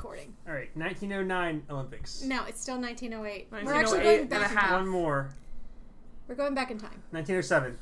recording. All right, 1909 Olympics. No, it's still 1908. We're actually going and back. a in half. time. One more. We're going back in time. 1907.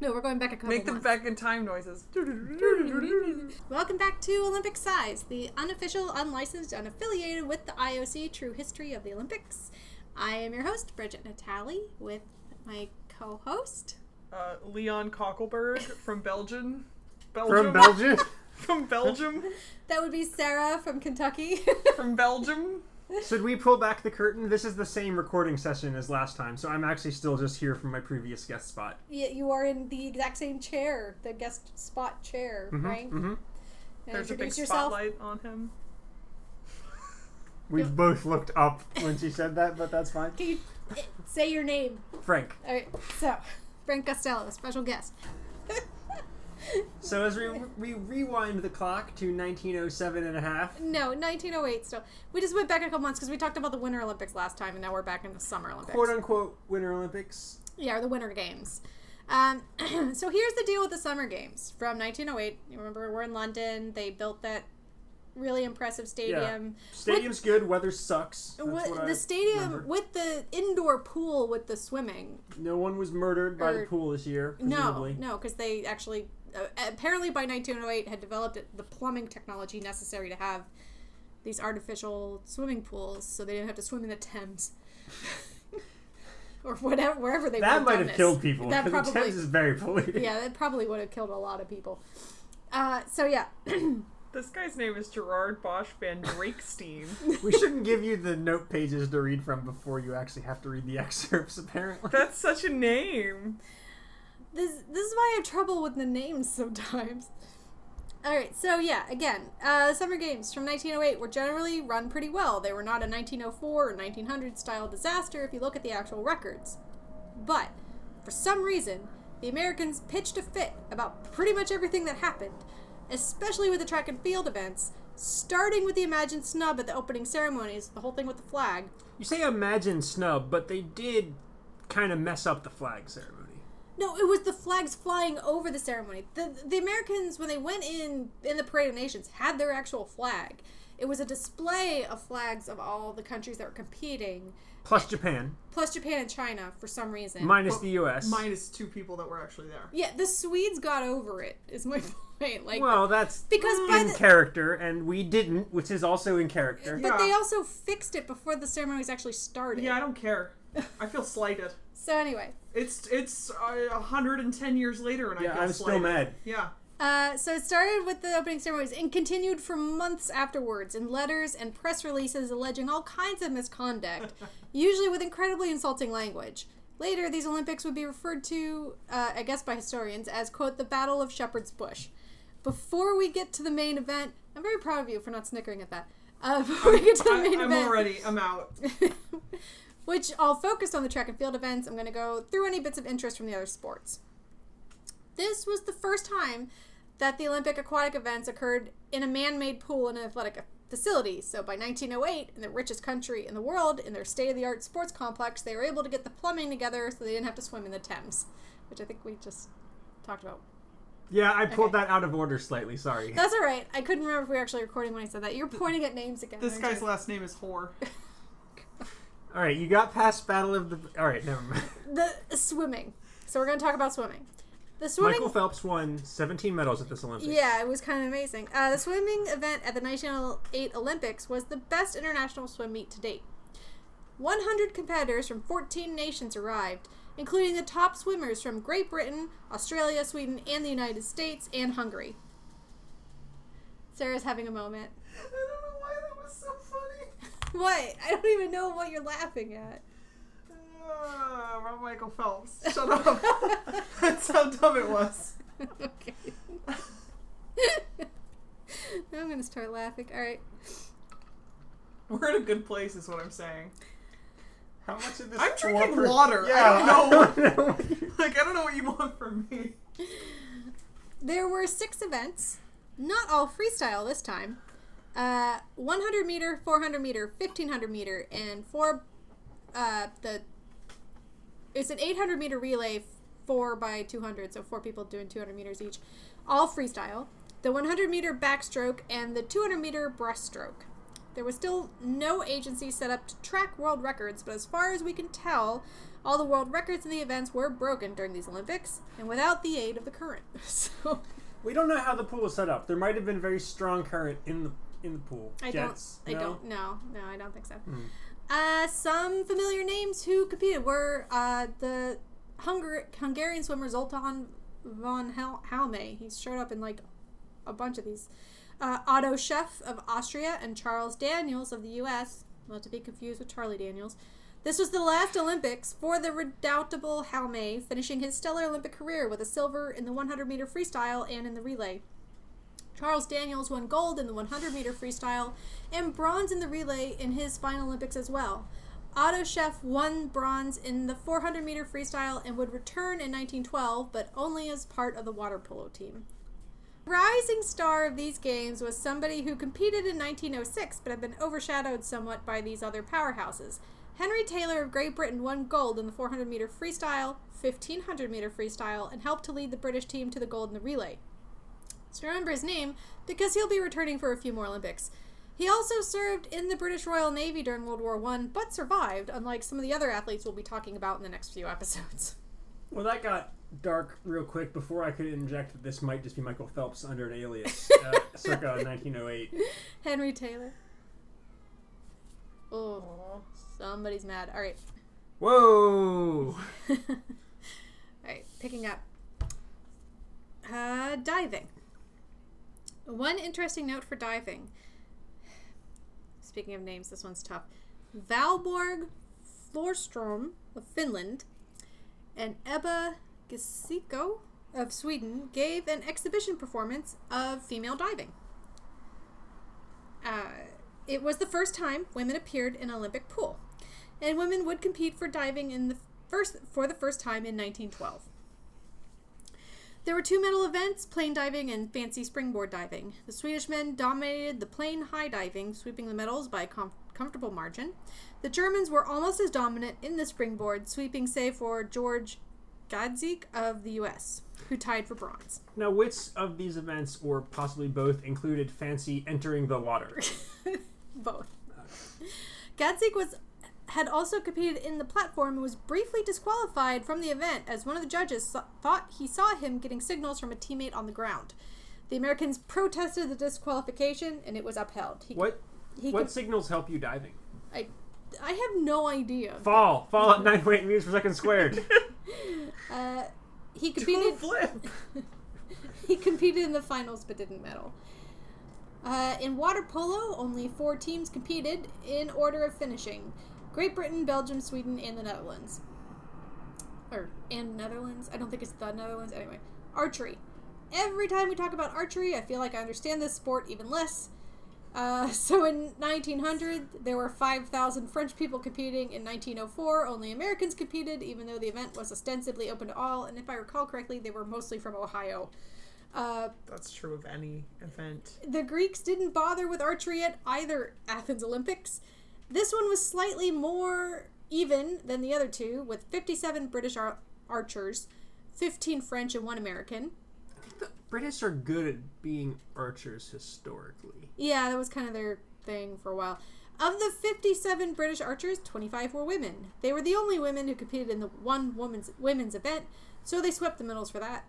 No, we're going back a couple Make the months. back in time noises. Welcome back to Olympic Size, the unofficial, unlicensed, unaffiliated with the IOC true history of the Olympics. I am your host, Bridget Natali, with my co-host. Uh, Leon Cockelberg from Belgium. Belgium. From Belgium. From Belgium. That would be Sarah from Kentucky. From Belgium. Should we pull back the curtain? This is the same recording session as last time, so I'm actually still just here from my previous guest spot. Yeah, you are in the exact same chair, the guest spot chair, right? Mm-hmm. And There's a big introduce yourself. spotlight on him. We've both looked up when she said that, but that's fine. Can you eh, say your name? Frank. All right, so Frank Costello, special guest. So as we, we rewind the clock to 1907 and a half, No, 1908 still. We just went back a couple months because we talked about the Winter Olympics last time, and now we're back in the Summer Olympics. quote unquote Winter Olympics. Yeah, or the Winter Games. Um, so here's the deal with the Summer Games from 1908. You remember we're in London. They built that really impressive stadium. Stadium's good, weather sucks. That's With, what I the stadium remember. with the indoor pool with the swimming. No one was murdered by Or- the pool this year, No, presumably. no, because they actually apparently by 1908 had developed the plumbing technology necessary to have these artificial swimming pools, so they didn't have to swim in the Thames. or whatever, wherever they would That might have this. killed people. That because the probably, Thames is very polluted. yeah, that probably would have killed a lot of people. Uh, so yeah, This guy's name is Gerard Bosch Van Drakestein. We shouldn't give you the note pages to read from before you actually have to read the excerpts, apparently. That's such a name. This this is why I have trouble with the names sometimes. All right, so yeah, again, uh, Summer Games from 1908 were generally run pretty well. They were not a 1904 or 1900 style disaster if you look at the actual records. But for some reason, the Americans pitched a fit about pretty much everything that happened, especially with the track and field events, starting with the imagined snub at the opening ceremonies, the whole thing with the flag. You say imagine snub, but they did kind of mess up the flag ceremony. No, it was the flags flying over the ceremony. The the Americans when they went in in the Parade of Nations had their actual flag. It was a display of flags of all the countries that were competing, Plus Japan, plus Japan and China for some reason. minus the U.S. Minus two people that were actually there. yeah, the Swedes got over it. Is my point. Like, well, that's because by in the character, and we didn't, which is also in character. but Yeah. they also fixed it before the ceremonies actually started. Yeah, I don't care. I feel slighted. So anyway, It's it's uh, 110 years later, and I Yeah, feel I'm still slighted. mad. Yeah. Uh, so it started with the opening ceremonies and continued for months afterwards in letters and press releases alleging all kinds of misconduct, usually with incredibly insulting language. Later, these Olympics would be referred to, uh, I guess by historians, as, quote, the Battle of Shepherd's Bush. Before we get to the main event, I'm very proud of you for not snickering at that. Uh, before we get to the I, main I'm event, already. I'm out. which all focused on the track and field events. I'm going to go through any bits of interest from the other sports. This was the first time that the Olympic aquatic events occurred in a man made pool in an athletic facility. So by 1908, in the richest country in the world, in their state of the art sports complex, they were able to get the plumbing together so they didn't have to swim in the Thames, which I think we just talked about. Yeah, I pulled Okay. that out of order slightly. Sorry. That's all right. I couldn't remember if we were actually recording when I said that. You're pointing at names again. This guy's you? last name is Whore. All right, you got past Battle of the. All right, never mind. the swimming. So we're going to talk about swimming. The swimming. Michael Phelps won 17 medals at this Olympics. Yeah, it was kind of amazing. Uh, the swimming event at the 1908 Olympics was the best international swim meet to date. 100 competitors from 14 nations arrived, including the top swimmers from Great Britain, Australia, Sweden, and the United States, and Hungary. Sarah's having a moment. I don't know What? I don't even know what you're laughing at. Uh, Rob Michael Phelps. Shut up. That's how dumb it was. okay. I'm gonna start laughing. All right. We're in a good place, is what I'm saying. How much of this? I'm drinking cooperate- water. I Yeah, don't know. I don't know Like, I don't know what you want from me. There were six events, not all freestyle this time. Uh, 100 meter, 400 meter, 1500 meter, and four. Uh, the it's an 800 meter relay, four by 200, so four people doing 200 meters each, all freestyle. The 100 meter backstroke and the 200 meter breaststroke. There was still no agency set up to track world records, but as far as we can tell, all the world records in the events were broken during these Olympics, and without the aid of the current. So We don't know how the pool was set up. There might have been very strong current in the in the pool. I Jets, don't. I no? don't. No, no, I don't think so. Hmm. Uh, some familiar names who competed were uh, the Hungar- Hungarian swimmer Zoltan von Hel- Halmay. He's showed up in like a bunch of these. Uh, Otto Scheff of Austria and Charles Daniels of the U.S. Not to be confused with Charlie Daniels. This was the last Olympics for the redoubtable Halmay, finishing his stellar Olympic career with a silver in the 100 meter freestyle and in the relay. Charles Daniels won gold in the 100 meter freestyle and bronze in the relay in his final Olympics as well. Otto Scheff won bronze in the 400 meter freestyle and would return in 1912, but only as part of the water polo team. Rising star of these games was somebody who competed in 1906 but had been overshadowed somewhat by these other powerhouses. Henry Taylor of Great Britain won gold in the 400 meter freestyle, 1500 meter freestyle, and helped to lead the British team to the gold in the relay. So remember his name because he'll be returning for a few more Olympics. He also served in the British Royal Navy during World War One, but survived, unlike some of the other athletes we'll be talking about in the next few episodes. Well, that got dark real quick before I could inject that this might just be Michael Phelps under an alias, uh, circa 1908. Henry Taylor. Oh, somebody's mad. All right, Whoa! all right, picking up. Uh, diving. One interesting note for diving. Speaking of names, this one's tough. Valborg Florstrom of Finland and Ebba Gisico of Sweden gave an exhibition performance of female diving. Uh, it was the first time women appeared in Olympic pool, and women would compete for diving in the first for the first time in 1912. There were two medal events plain diving and fancy springboard diving. The Swedish men dominated the plain high diving, sweeping the medals by a com- comfortable margin. The Germans were almost as dominant in the springboard, sweeping save for George Gadzik of the US, who tied for bronze. Now, which of these events, or possibly both, included fancy entering the water? Both. Gadzik was had also competed in the platform and was briefly disqualified from the event as one of the judges saw, thought he saw him getting signals from a teammate on the ground. The Americans protested the disqualification and it was upheld. He, What he what could- signals help you diving? I, I have no idea. Fall, fall at 9.8 meters per second squared. Uh, he competed. flip. he competed in the finals but didn't medal. Uh, in water polo, only four teams competed in order of finishing: Great Britain, Belgium, Sweden, and the Netherlands. Or and Netherlands? I don't think it's the Netherlands. Anyway, archery. Every time we talk about archery, I feel like I understand this sport even less. Uh, so in 1900, there were 5,000 French people competing. In 1904, only Americans competed, even though the event was ostensibly open to all. And if I recall correctly, they were mostly from Ohio. Uh, That's true of any event. the Greeks didn't bother with archery at either Athens Olympics. This one was slightly more even than the other two, with 57 British ar- archers, 15 French, and one American. I think the British are good at being archers historically. Yeah, that was kind of their thing for a while. Of the 57 British archers, 25 were women. They were the only women who competed in the one women's women's event, so they swept the medals for that.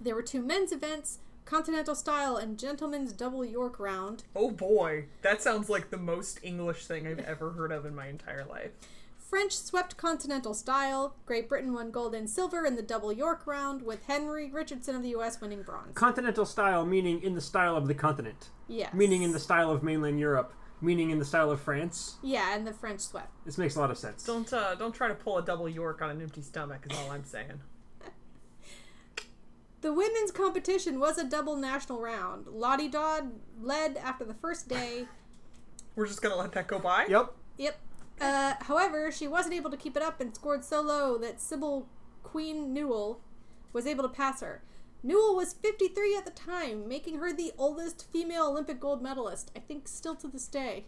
There were two men's events, continental style and gentleman's double York round. Oh boy, that sounds like the most English thing I've ever heard of in my entire life. French swept continental style. Great Britain won gold and silver in the double York round, with Henry Richardson of the U.S. winning bronze. Continental style, meaning in the style of the continent, yes. meaning in the style of mainland Europe, meaning in the style of France. Yeah, and the French swept. This makes a lot of sense. Don't uh, don't try to pull a double York on an empty stomach. Is all I'm saying. The women's competition was a double national round. Lottie Dod led after the first day. We're just gonna let that go by. Yep. Yep. Uh, however, she wasn't able to keep it up and scored so low that Sybil Queen Newall was able to pass her. Newall was 53 at the time, making her the oldest female Olympic gold medalist, I think still to this day.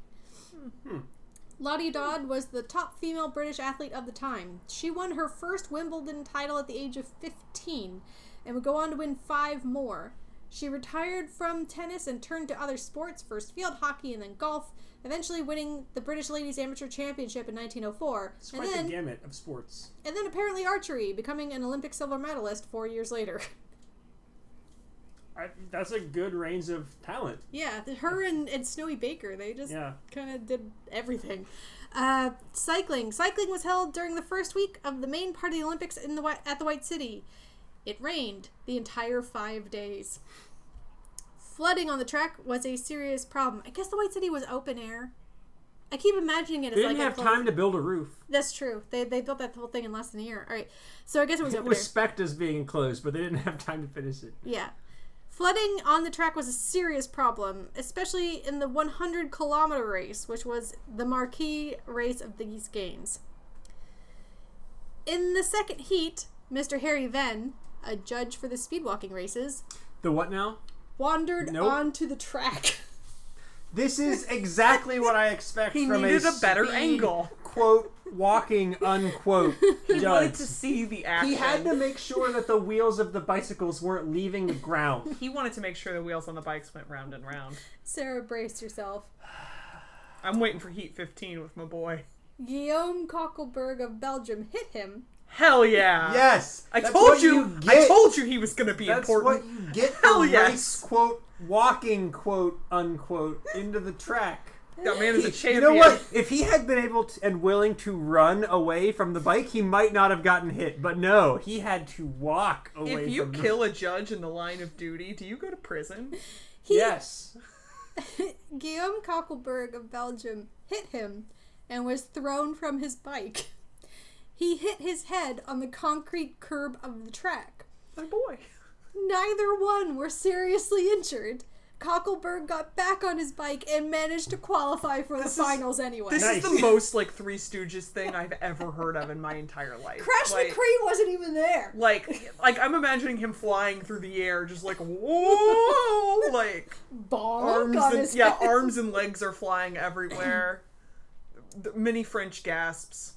Lottie Dod was the top female British athlete of the time. She won her first Wimbledon title at the age of 15 and would go on to win five more. She retired from tennis and turned to other sports, first field hockey and then golf, eventually winning the British Ladies Amateur Championship in 1904. It's and quite then the gamut of sports. and then apparently archery, becoming an Olympic silver medalist 4 years later. I, that's a good range of talent. yeah, her and, and Snowy Baker, they just Yeah. kind of did everything. Uh, cycling. Cycling was held during the first week of the main part of the Olympics in the at the White City. It rained the entire five days. Flooding on the track was a serious problem. I guess the White City was open air. I keep imagining it as They like didn't a have time to build a roof. That's true. They, they built that whole thing in less than a year. All right. So I guess it was It open was air. spec as being enclosed, but they didn't have time to finish it. Yeah. Flooding on the track was a serious problem, especially in the 100 kilometer race, which was the marquee race of these games. In the second heat, Mr. Harry Venn, a judge for the speedwalking races, The what now? wandered Nope. onto the track. This is exactly what I expect He from needed a, a better speed, angle. Quote walking unquote He judge. wanted to see the action. He had to make sure that the wheels of the bicycles weren't leaving the ground. He wanted to make sure the wheels on the bikes went round and round. Sarah, brace yourself. I'm waiting for Heat 15 with my boy. Guillaume Coeckelberg of Belgium hit him. Hell yeah! Yes, I that's told what you. I get. told you he was gonna be That's important. what you get Hell for yes. race quote walking quote unquote into the track. That man is a He- champion. You know what? If he had been able to, and willing to run away from the bike, he might not have gotten hit. But no, he had to walk away. If you from the- kill a judge in the line of duty, do you go to prison? He, yes, Guillaume Coeckelberg of Belgium hit him and was thrown from his bike. He hit his head on the concrete curb of the track. My boy. Neither one were seriously injured. Coeckelberg got back on his bike and managed to qualify for the This is- finals anyway. This Nice. is the most like Three Stooges thing I've ever heard of in my entire life. Crash like, McCree wasn't even there. like, like I'm imagining him flying through the air, just like whoa, like Bonk arms on and his yeah, head. arms and legs are flying everywhere. Many French gasps.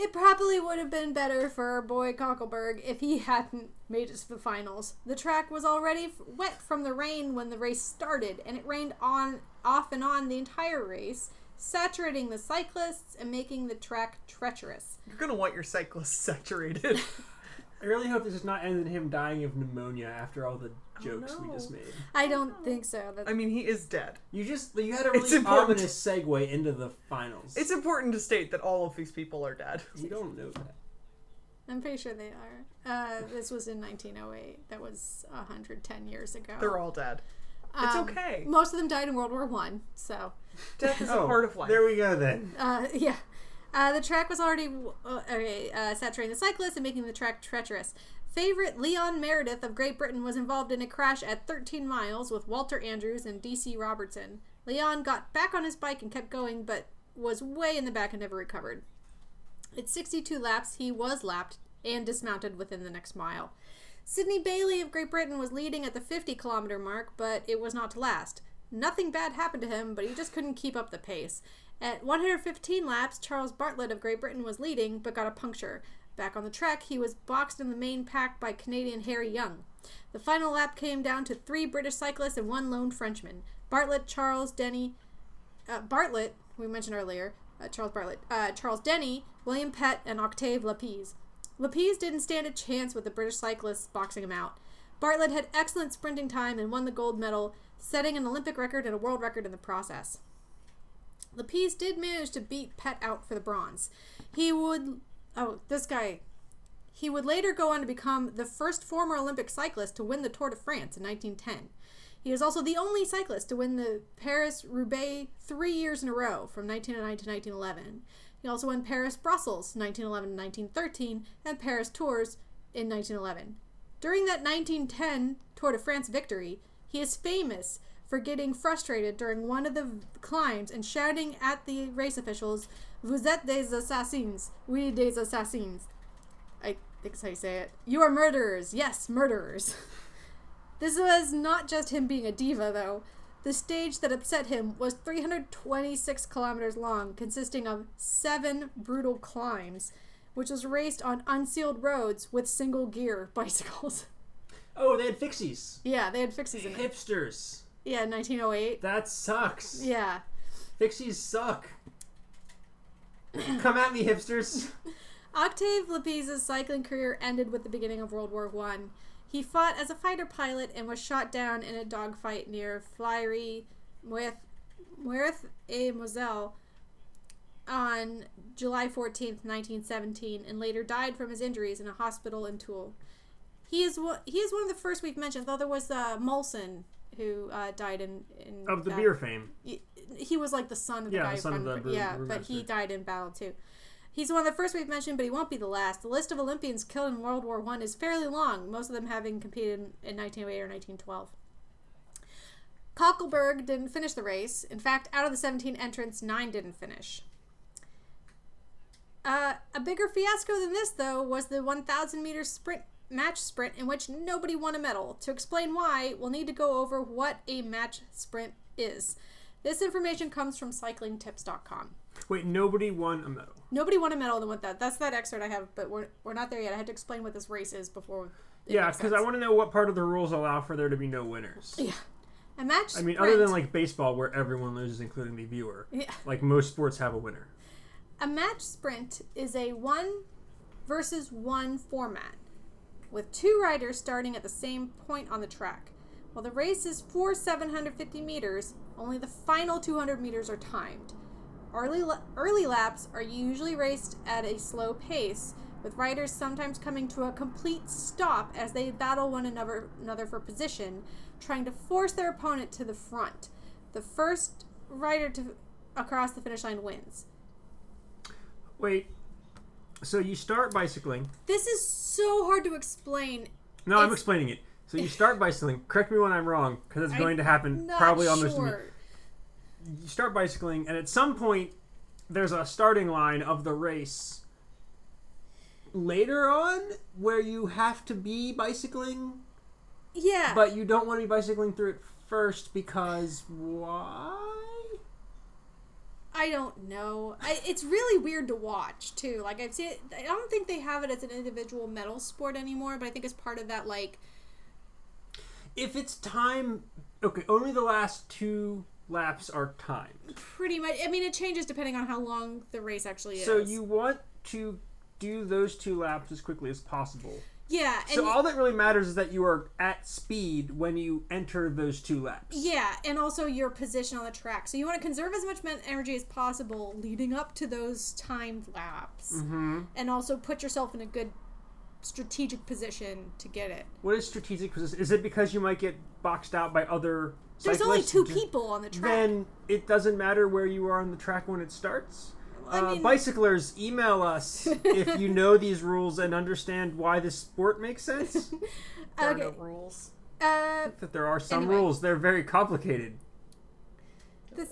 It probably would have been better for our boy Coeckelberg if he hadn't made it to the finals. The track was already wet from the rain when the race started, and it rained on off and on the entire race, saturating the cyclists and making the track treacherous. You're gonna want your cyclists saturated. I really hope this does not end in him dying of pneumonia after all the jokes we no. just made. I don't think so. That I mean, he is dead. You just you had a It's really important. ominous segue into the finals. It's important to state that all of these people are dead. you don't know that. I'm pretty sure they are. Uh, this was in 1908. That was 110 years ago. They're all dead. It's Um, okay. Most of them died in World War One. So. Death is Oh, a part of life. There we go then. Uh, yeah. Uh, the track was already uh, okay, uh, saturating the cyclists and making the track treacherous. Favorite Leon Meredith of Great Britain was involved in a crash at 13 miles with Walter Andrews and DC Robertson. Leon got back on his bike and kept going, but was way in the back and never recovered. At 62 laps, he was lapped and dismounted within the next mile. Sidney Bailey of Great Britain was leading at the 50 kilometer mark, but it was not to last. Nothing bad happened to him, but he just couldn't keep up the pace. At 115 laps, Charles Bartlett of Great Britain was leading, but got a puncture. Back on the track, he was boxed in the main pack by Canadian Harry Young. The final lap came down to three British cyclists and one lone Frenchman. Bartlett, Charles Denny, uh, Bartlett, we mentioned earlier, uh, Charles Bartlett, uh, Charles Denny, William Pett, and Octave Lapize. Lapize didn't stand a chance with the British cyclists boxing him out. Bartlett had excellent sprinting time and won the gold medal, setting an Olympic record and a world record in the process. Lapize did manage to beat Pett out for the bronze. He would, oh, this guy, he would later go on to become the first former Olympic cyclist to win the Tour de France in 1910. He is also the only cyclist to win the Paris Roubaix three years in a row from 1909 to 1911. He also won Paris Brussels 1911 to 1913 and Paris Tours in 1911. During that 1910 Tour de France victory, he is famous for getting frustrated during one of the climbs and shouting at the race officials, Vous êtes des assassins. Oui, des assassins. I think that's how you say it. You are murderers. Yes, murderers. this was not just him being a diva, though. The stage that upset him was 326 kilometers long, consisting of seven brutal climbs, which was raced on unsealed roads with single gear bicycles. Oh, they had fixies. Yeah, they had fixies in it. Hipsters. Yeah, 1908. That sucks. Yeah. Fixies suck. Come at me, hipsters. Octave Lapize's cycling career ended with the beginning of World War One. He fought as a fighter pilot and was shot down in a dogfight near Flirey with Meurthe et Moselle on July 14th, 1917, and later died from his injuries in a hospital in Toul. He is one, he is one of the first we've mentioned, though there was uh, Molson who uh, died in, in Of the that- beer fame. He, was like the son of the Yeah, guy the son of the yeah, but he died in battle too. He's one of the first we've mentioned, but he won't be the last. The list of Olympians killed in World War One is fairly long, most of them having competed in, in 1908 or 1912. Coeckelberg didn't finish the race. In fact, out of the 17 entrants, nine didn't finish. Uh, a bigger fiasco than this, though, was the 1,000 meter sprint match sprint in which nobody won a medal. To explain why, we'll need to go over what a match sprint is. This information comes from cyclingtips.com. Wait, nobody won a medal. Nobody won a medal the one that. That's that excerpt I have, but we're, we're not there yet. I had to explain what this race is before. Yeah, because I want to know what part of the rules allow for there to be no winners. Yeah. A match Sprint. I mean, other than like baseball, where everyone loses, including the viewer. Yeah. Like most sports have a winner. A match sprint is a one versus one format with two riders starting at the same point on the track. While the race is for 750 meters, only the final 200 meters are timed. Early, la- early laps are usually raced at a slow pace, with riders sometimes coming to a complete stop as they battle one another, another for position, trying to force their opponent to the front. The first rider to across the finish line wins. Wait, so you start bicycling. This is so hard to explain. No, I'm explaining it. So you start bicycling. Correct me when I'm wrong, because it's I'm going to happen probably almost. sure. You start bicycling, and at some point, there's a starting line of the race. Later on, where you have to be bicycling, Yeah. but you don't want to be bicycling through it first because why? I don't know. I, it's really weird to watch too. Like I've seen. I don't think they have it as an individual medal sport anymore, but I think it's part of that. Like If it's time, okay, only the last two laps are timed. pretty much. I mean, it changes depending on how long the race actually is. So you want to do those two laps as quickly as possible. Yeah. So all that really matters is that you are at speed when you enter those two laps. Yeah, and also your position on the track. So you want to conserve as much energy as possible leading up to those timed laps, hmm and also put yourself in a good strategic position to get it. What is strategic position? Is it because you might get boxed out by other There's only two Ju- people on the track. Then it doesn't matter where you are on the track when it starts. I uh, mean- bicyclers, email us if you know these rules and understand why this sport makes sense. There are okay. no rules. Uh, that there are some Anyway. rules. They're very complicated. the,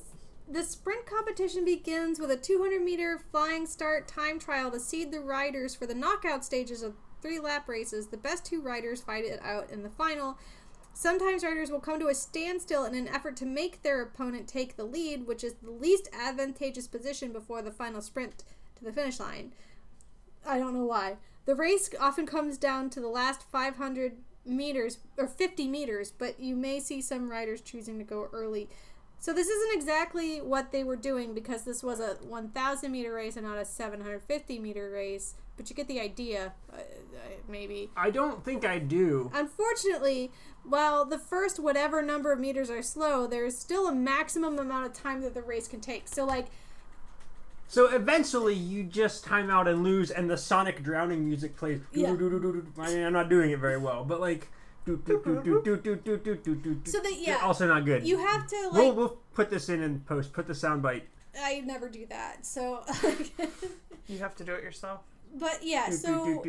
the sprint competition begins with a 200 meter flying start time trial to seed the riders for the knockout stages of three lap races. The best two riders fight it out in the final. Sometimes riders will come to a standstill in an effort to make their opponent take the lead, which is the least advantageous position before the final sprint to the finish line. I don't know why. The race often comes down to the last 500 meters or 50 meters, but you may see some riders choosing to go early. So this isn't exactly what they were doing because this was a 1,000 meter race and not a 750 meter race. But you get the idea, uh, uh, maybe. I don't think I do. Unfortunately, while the first whatever number of meters are slow, there is still a maximum amount of time that the race can take. So, like, So eventually, you just time out and lose, and the sonic drowning music plays. Yeah. I mean, I'm not doing it very well, but like so that yeah, also not good. You have to like. We'll, we'll put this in and post. Put the soundbite. I never do that, so. you have to do it yourself. But yeah, so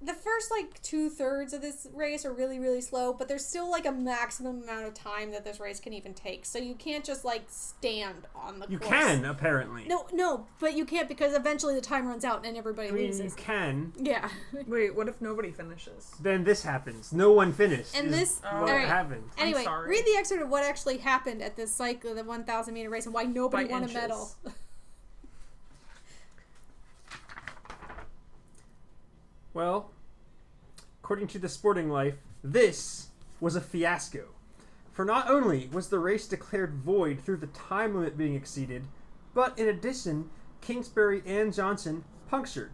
the first like two thirds of this race are really really slow but there's still like a maximum amount of time that this race can even take. So you can't just like stand on the you course. can apparently. No no but you can't because eventually the time runs out and everybody I mean, loses. you can. Yeah. Wait what if nobody finishes? Then this happens. No one finished and this oh. what right. happened anyway read the excerpt of what actually happened at this cycle the 1000 meter race and why nobody By won inches. a medal. Well, According to the Sporting Life, this was a fiasco. For not only was the race declared void through the time limit being exceeded, but in addition, Kingsbury and Johnson punctured.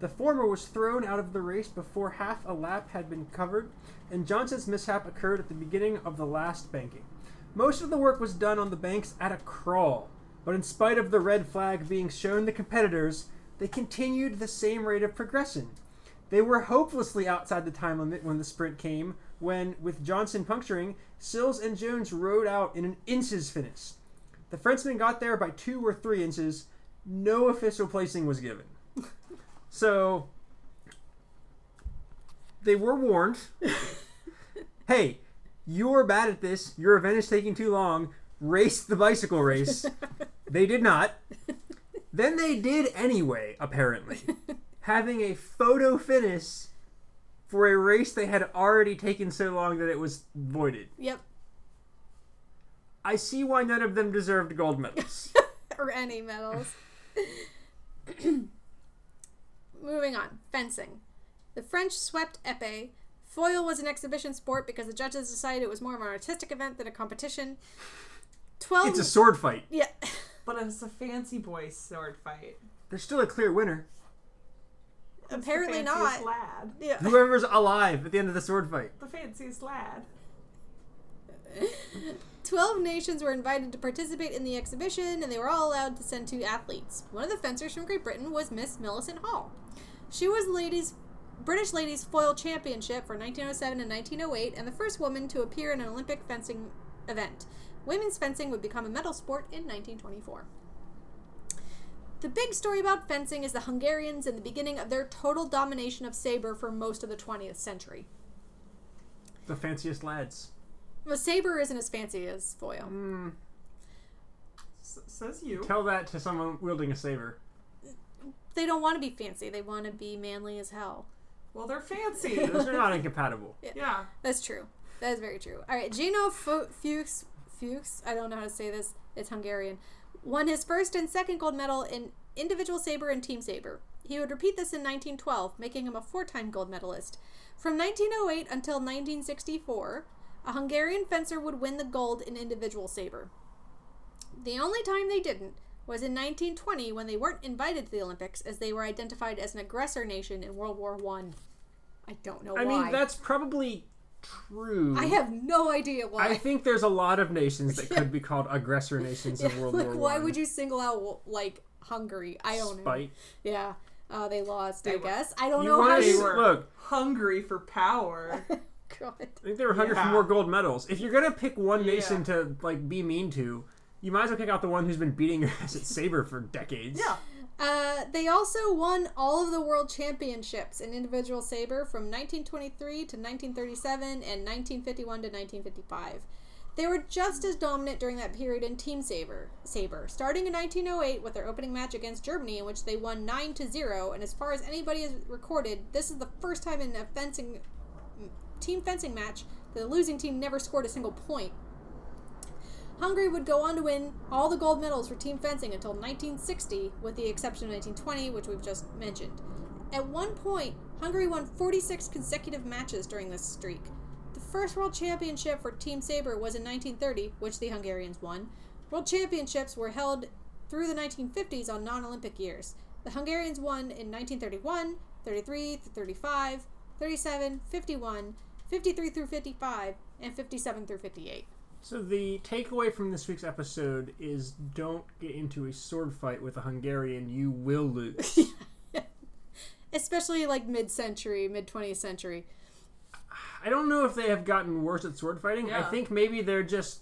The former was thrown out of the race before half a lap had been covered, and Johnson's mishap occurred at the beginning of the last banking. Most of the work was done on the banks at a crawl, but in spite of the red flag being shown the competitors, they continued the same rate of progression. They were hopelessly outside the time limit when the sprint came, when, with Johnson puncturing, Schilles and Jones rode out in an inches finish. The Frenchman got there by two or three inches. No official placing was given. So, they were warned hey, you're bad at this. Your event is taking too long. Race the bicycle race. they did not. Then they did anyway, apparently, having a photo finish for a race they had already taken so long that it was voided. Yep. I see why none of them deserved gold medals. or any medals. Moving on, fencing. The French swept épée. Foil was an exhibition sport because the judges decided it was more of an artistic event than a competition. Twelve. it's a sword fight. yeah. But it's a fancy boy sword fight. There's still a clear winner. It's the Apparently fanciest not. Lad. yeah. Whoever's alive at the end of the sword fight. The fanciest lad. Twelve nations were invited to participate in the exhibition, and they were all allowed to send two athletes. One of the fencers from Great Britain was Miss Millicent Hall. She was the ladies British Ladies Foil Championship for 1907 and 1908, and the first woman to appear in an Olympic fencing event. Women's fencing would become a medal sport in 1924. The big story about fencing is the Hungarians and the beginning of their total domination of saber for most of the 20th century. The fanciest lads. The saber isn't as fancy as foil. Mm, S- says you. tell that to someone wielding a saber. They don't want to be fancy. They want to be manly as hell. Well, they're fancy. Those are not incompatible. yeah. That's true. That is very true. All right, Gino Fu- Fuchs, Fuchs, I don't know how to say this. It's Hungarian. Won his first and second gold medal in individual saber and team saber. He would repeat this in 1912, making him a four-time gold medalist. From 1908 until 1964, a Hungarian fencer would win the gold in individual saber. The only time they didn't was in 1920 when they weren't invited to the Olympics as they were identified as an aggressor nation in World War One. I. don't know I why. mean, that's probably true. I have no idea why. I think there's a lot of nations that could be called aggressor nations in World like, War why One. would you single out like Hungary? I don't know. Yeah, uh, they lost. They I were- guess I don't You know how. They You... were Look. hungry for power. God. I think they were hungry for more gold medals. If you're gonna pick one nation to like be mean to, you might as well pick out the one who's been beating your ass at saber for decades. yeah. Uh, they also won all of the world championships in individual saber from 1923 to 1937 and 1951 to 1955. They were just as dominant during that period in team saber, saber, starting in 1908 with their opening match against Germany, in which they won 9 to 0. And as far as anybody has recorded, this is the first time in a fencing team fencing match that the losing team never scored a single point. Hungary would go on to win all the gold medals for team fencing until 1960, with the exception of 1920, which we've just mentioned. At one point, Hungary won 46 consecutive matches during this streak. The first world championship for Team Sabre was in 1930, which the Hungarians won. World championships were held through the 1950s on non Olympic years. The Hungarians won in 1931, 33 through 35, 37, 51, 53 through 55, and 57 through 58. So the takeaway from this week's episode is don't get into a sword fight with a Hungarian. You will lose. Especially like mid century, mid 20th century. I don't know if they have gotten worse at sword fighting. I think maybe they're just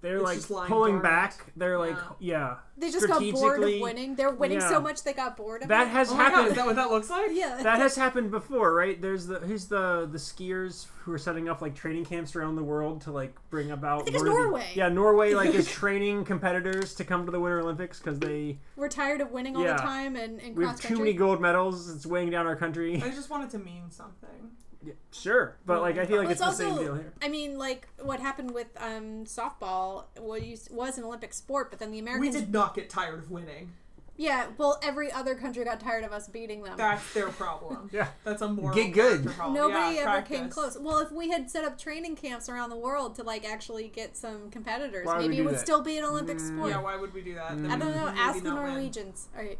they're It's like just lying pulling dormant. back. They're like yeah. They just got bored of winning. They're winning yeah. so much they got bored of That it. has Oh my god, happened. is that what that looks like? yeah. that has happened before, right? There's the who's the the skiers who are setting up like training camps around the world to like bring about. I think it's worthy- Norway. Yeah, Norway like is training competitors to come to the Winter Olympics because they We're tired of winning all Yeah. the time and, and we have too many gold medals. It's weighing down our country. I just wanted to mean something. Yeah, sure, but like I feel like Well, it's, the same deal here. I mean, like what happened with um, softball was was an Olympic sport, but then the Americans We did not get tired of winning. Yeah, well, every other country got tired of us beating them. That's their problem. Yeah. That's a moral Get good. problem. Nobody Yeah, ever came close. Well, if we had set up training camps around the world to like actually get some competitors, Why maybe do it would that? still be an Olympic Mm. sport. Yeah, why would we do that? Mm. I don't know. maybe Ask the not win. Norwegians. All right.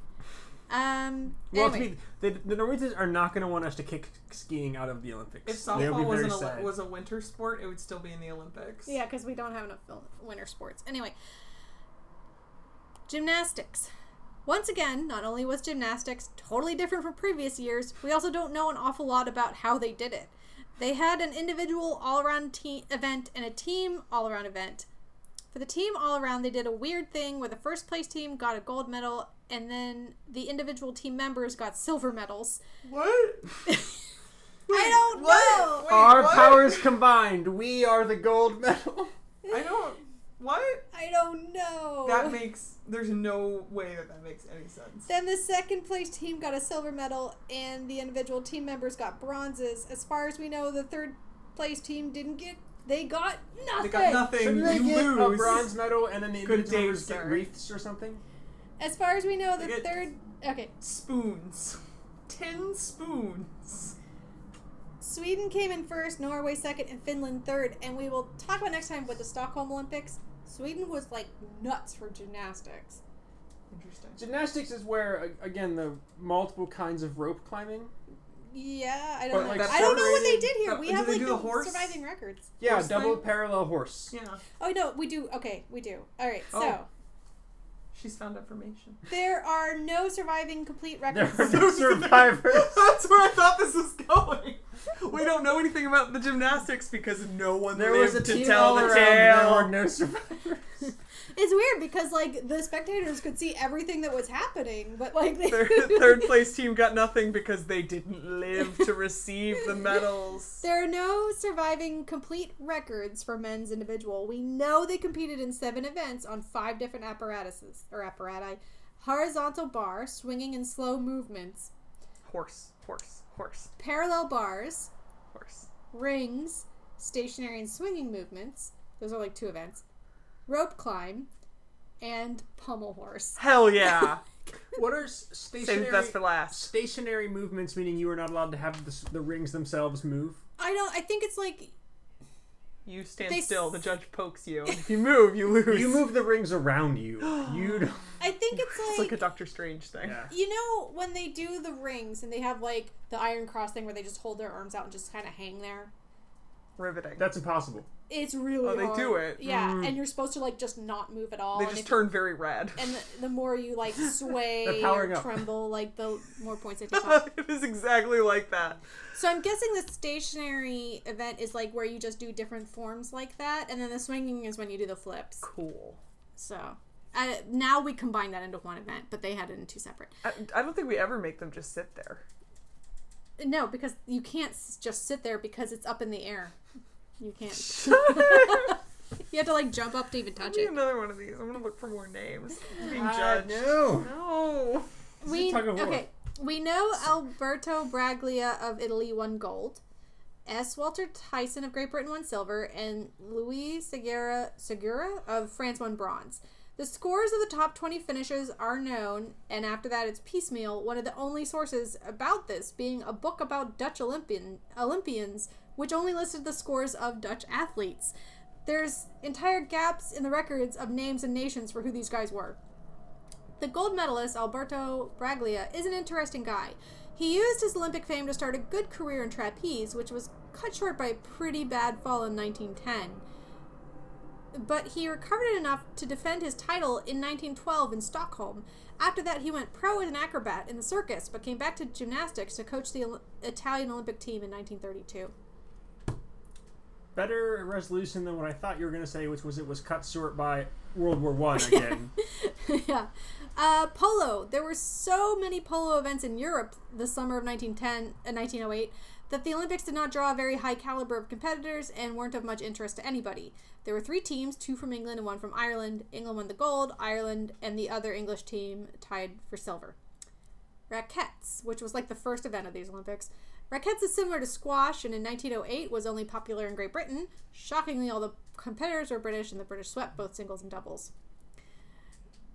Um. Well, anyway. to be, the, the Norwegians are not going to want us to kick skiing out of the Olympics. If softball was, very an, sad. was a winter sport, it would still be in the Olympics. Yeah, because we don't have enough winter sports. Anyway, gymnastics. Once again, not only was gymnastics totally different from previous years, we also don't know an awful lot about how they did it. They had an individual all around te- event and a team all around event. For the team all around, they did a weird thing where the first place team got a gold medal and then the individual team members got silver medals. What? I don't what? know. Wait, Our what? powers combined, we are the gold medal. I don't. What? I don't know. That makes. There's no way that that makes any sense. Then the second place team got a silver medal, and the individual team members got bronzes. As far as we know, the third place team didn't get. They got nothing. They got nothing. Shouldn't they you get lose. a bronze medal and then the Good individual day, members get wreaths or something? As far as we know, the They get- third. Okay, Spoons. Ten spoons. Sweden came in first, Norway second, and Finland third. And we will talk about next time with the Stockholm Olympics. Sweden was like nuts for gymnastics. Interesting. Gymnastics is where, a- again, the multiple kinds of rope climbing. Yeah, I But, don't know. like, I don't know what they separated- did here. uh, We do have they like do the, the horse? surviving records. Yeah, Horse double thing? parallel horse. Yeah. Oh no, we do. Okay, we do. All right, so. Oh. She's found information. There are no surviving complete There records. are no survivors. That's where I thought this was going. We don't know anything about the gymnastics because no one There lived was a to team tell all the around, but there were no survivors. It's weird because like the spectators could see everything that was happening, but like they Third, third place team got nothing because they didn't live to receive the medals. There are no surviving complete records for men's individual. We know they competed in seven events on five different apparatuses or apparati. Horizontal bar, swinging in slow movements, Horse, horse, horse, parallel bars, horse. rings, stationary and swinging movements. Those are like two events. Rope climb, and pommel horse. Hell yeah! What are s- Save stationary best for last. stationary movements? Meaning you are not allowed to have the, the rings themselves move. I don't. I think it's like You stand They still. s- The judge pokes you. If you move, you lose. You move the rings around you. You don't. I think it's It's like, like a Doctor Strange thing. Yeah. you know when they do the rings and they have like the iron cross thing where they just hold their arms out and just kind of hang there. Riveting. That's impossible. It's really Oh, they hard. do it? Yeah, Mm. and you're supposed to like just not move at all. they and just if- turn very red. And the, the more you like sway or up. tremble, like the more points they take off. it is exactly like that. So I'm guessing the stationary event is like where you just do different forms like that, and then the swinging is when you do the flips. Cool. So uh, now we combine that into one event, but they had it in two separate. I, I don't think we ever make them just sit there. No, because you can't s- just sit there because it's up in the air. You can't. you have to like jump up to even touch Give it. another one of these. I'm gonna look for more names. I'm being Ah, judged. no. No. We tug of war. okay. We know Alberto Braglia of Italy won gold. S. Walter Tyson of Great Britain won silver, and Louis Segura, Segura of France won bronze. The scores of the top 20 finishers are known, and after that it's piecemeal, one of the only sources about this being a book about Dutch Olympian Olympians, which only listed the scores of Dutch athletes. There's entire gaps in the records of names and nations for who these guys were. The gold medalist, Alberto Braglia, is an interesting guy. He used his Olympic fame to start a good career in trapeze, which was cut short by a pretty bad fall in 1910. But he recovered enough to defend his title in 1912 in Stockholm. After that, he went pro as an acrobat in the circus, but came back to gymnastics to coach the Italian Olympic team in 1932. Better resolution than what I thought you were going to say, which was it was cut short by World War One again. yeah. Uh, polo. There were so many polo events in Europe the summer of 1910 and 1908 that the Olympics did not draw a very high caliber of competitors and weren't of much interest to anybody. There were three teams, two from England and one from Ireland. England won the gold, Ireland and the other English team tied for silver. Raquettes, which was like the first event of these Olympics. Raquettes is similar to squash and in 1908 was only popular in Great Britain. Shockingly, all the competitors were British and the British swept both singles and doubles.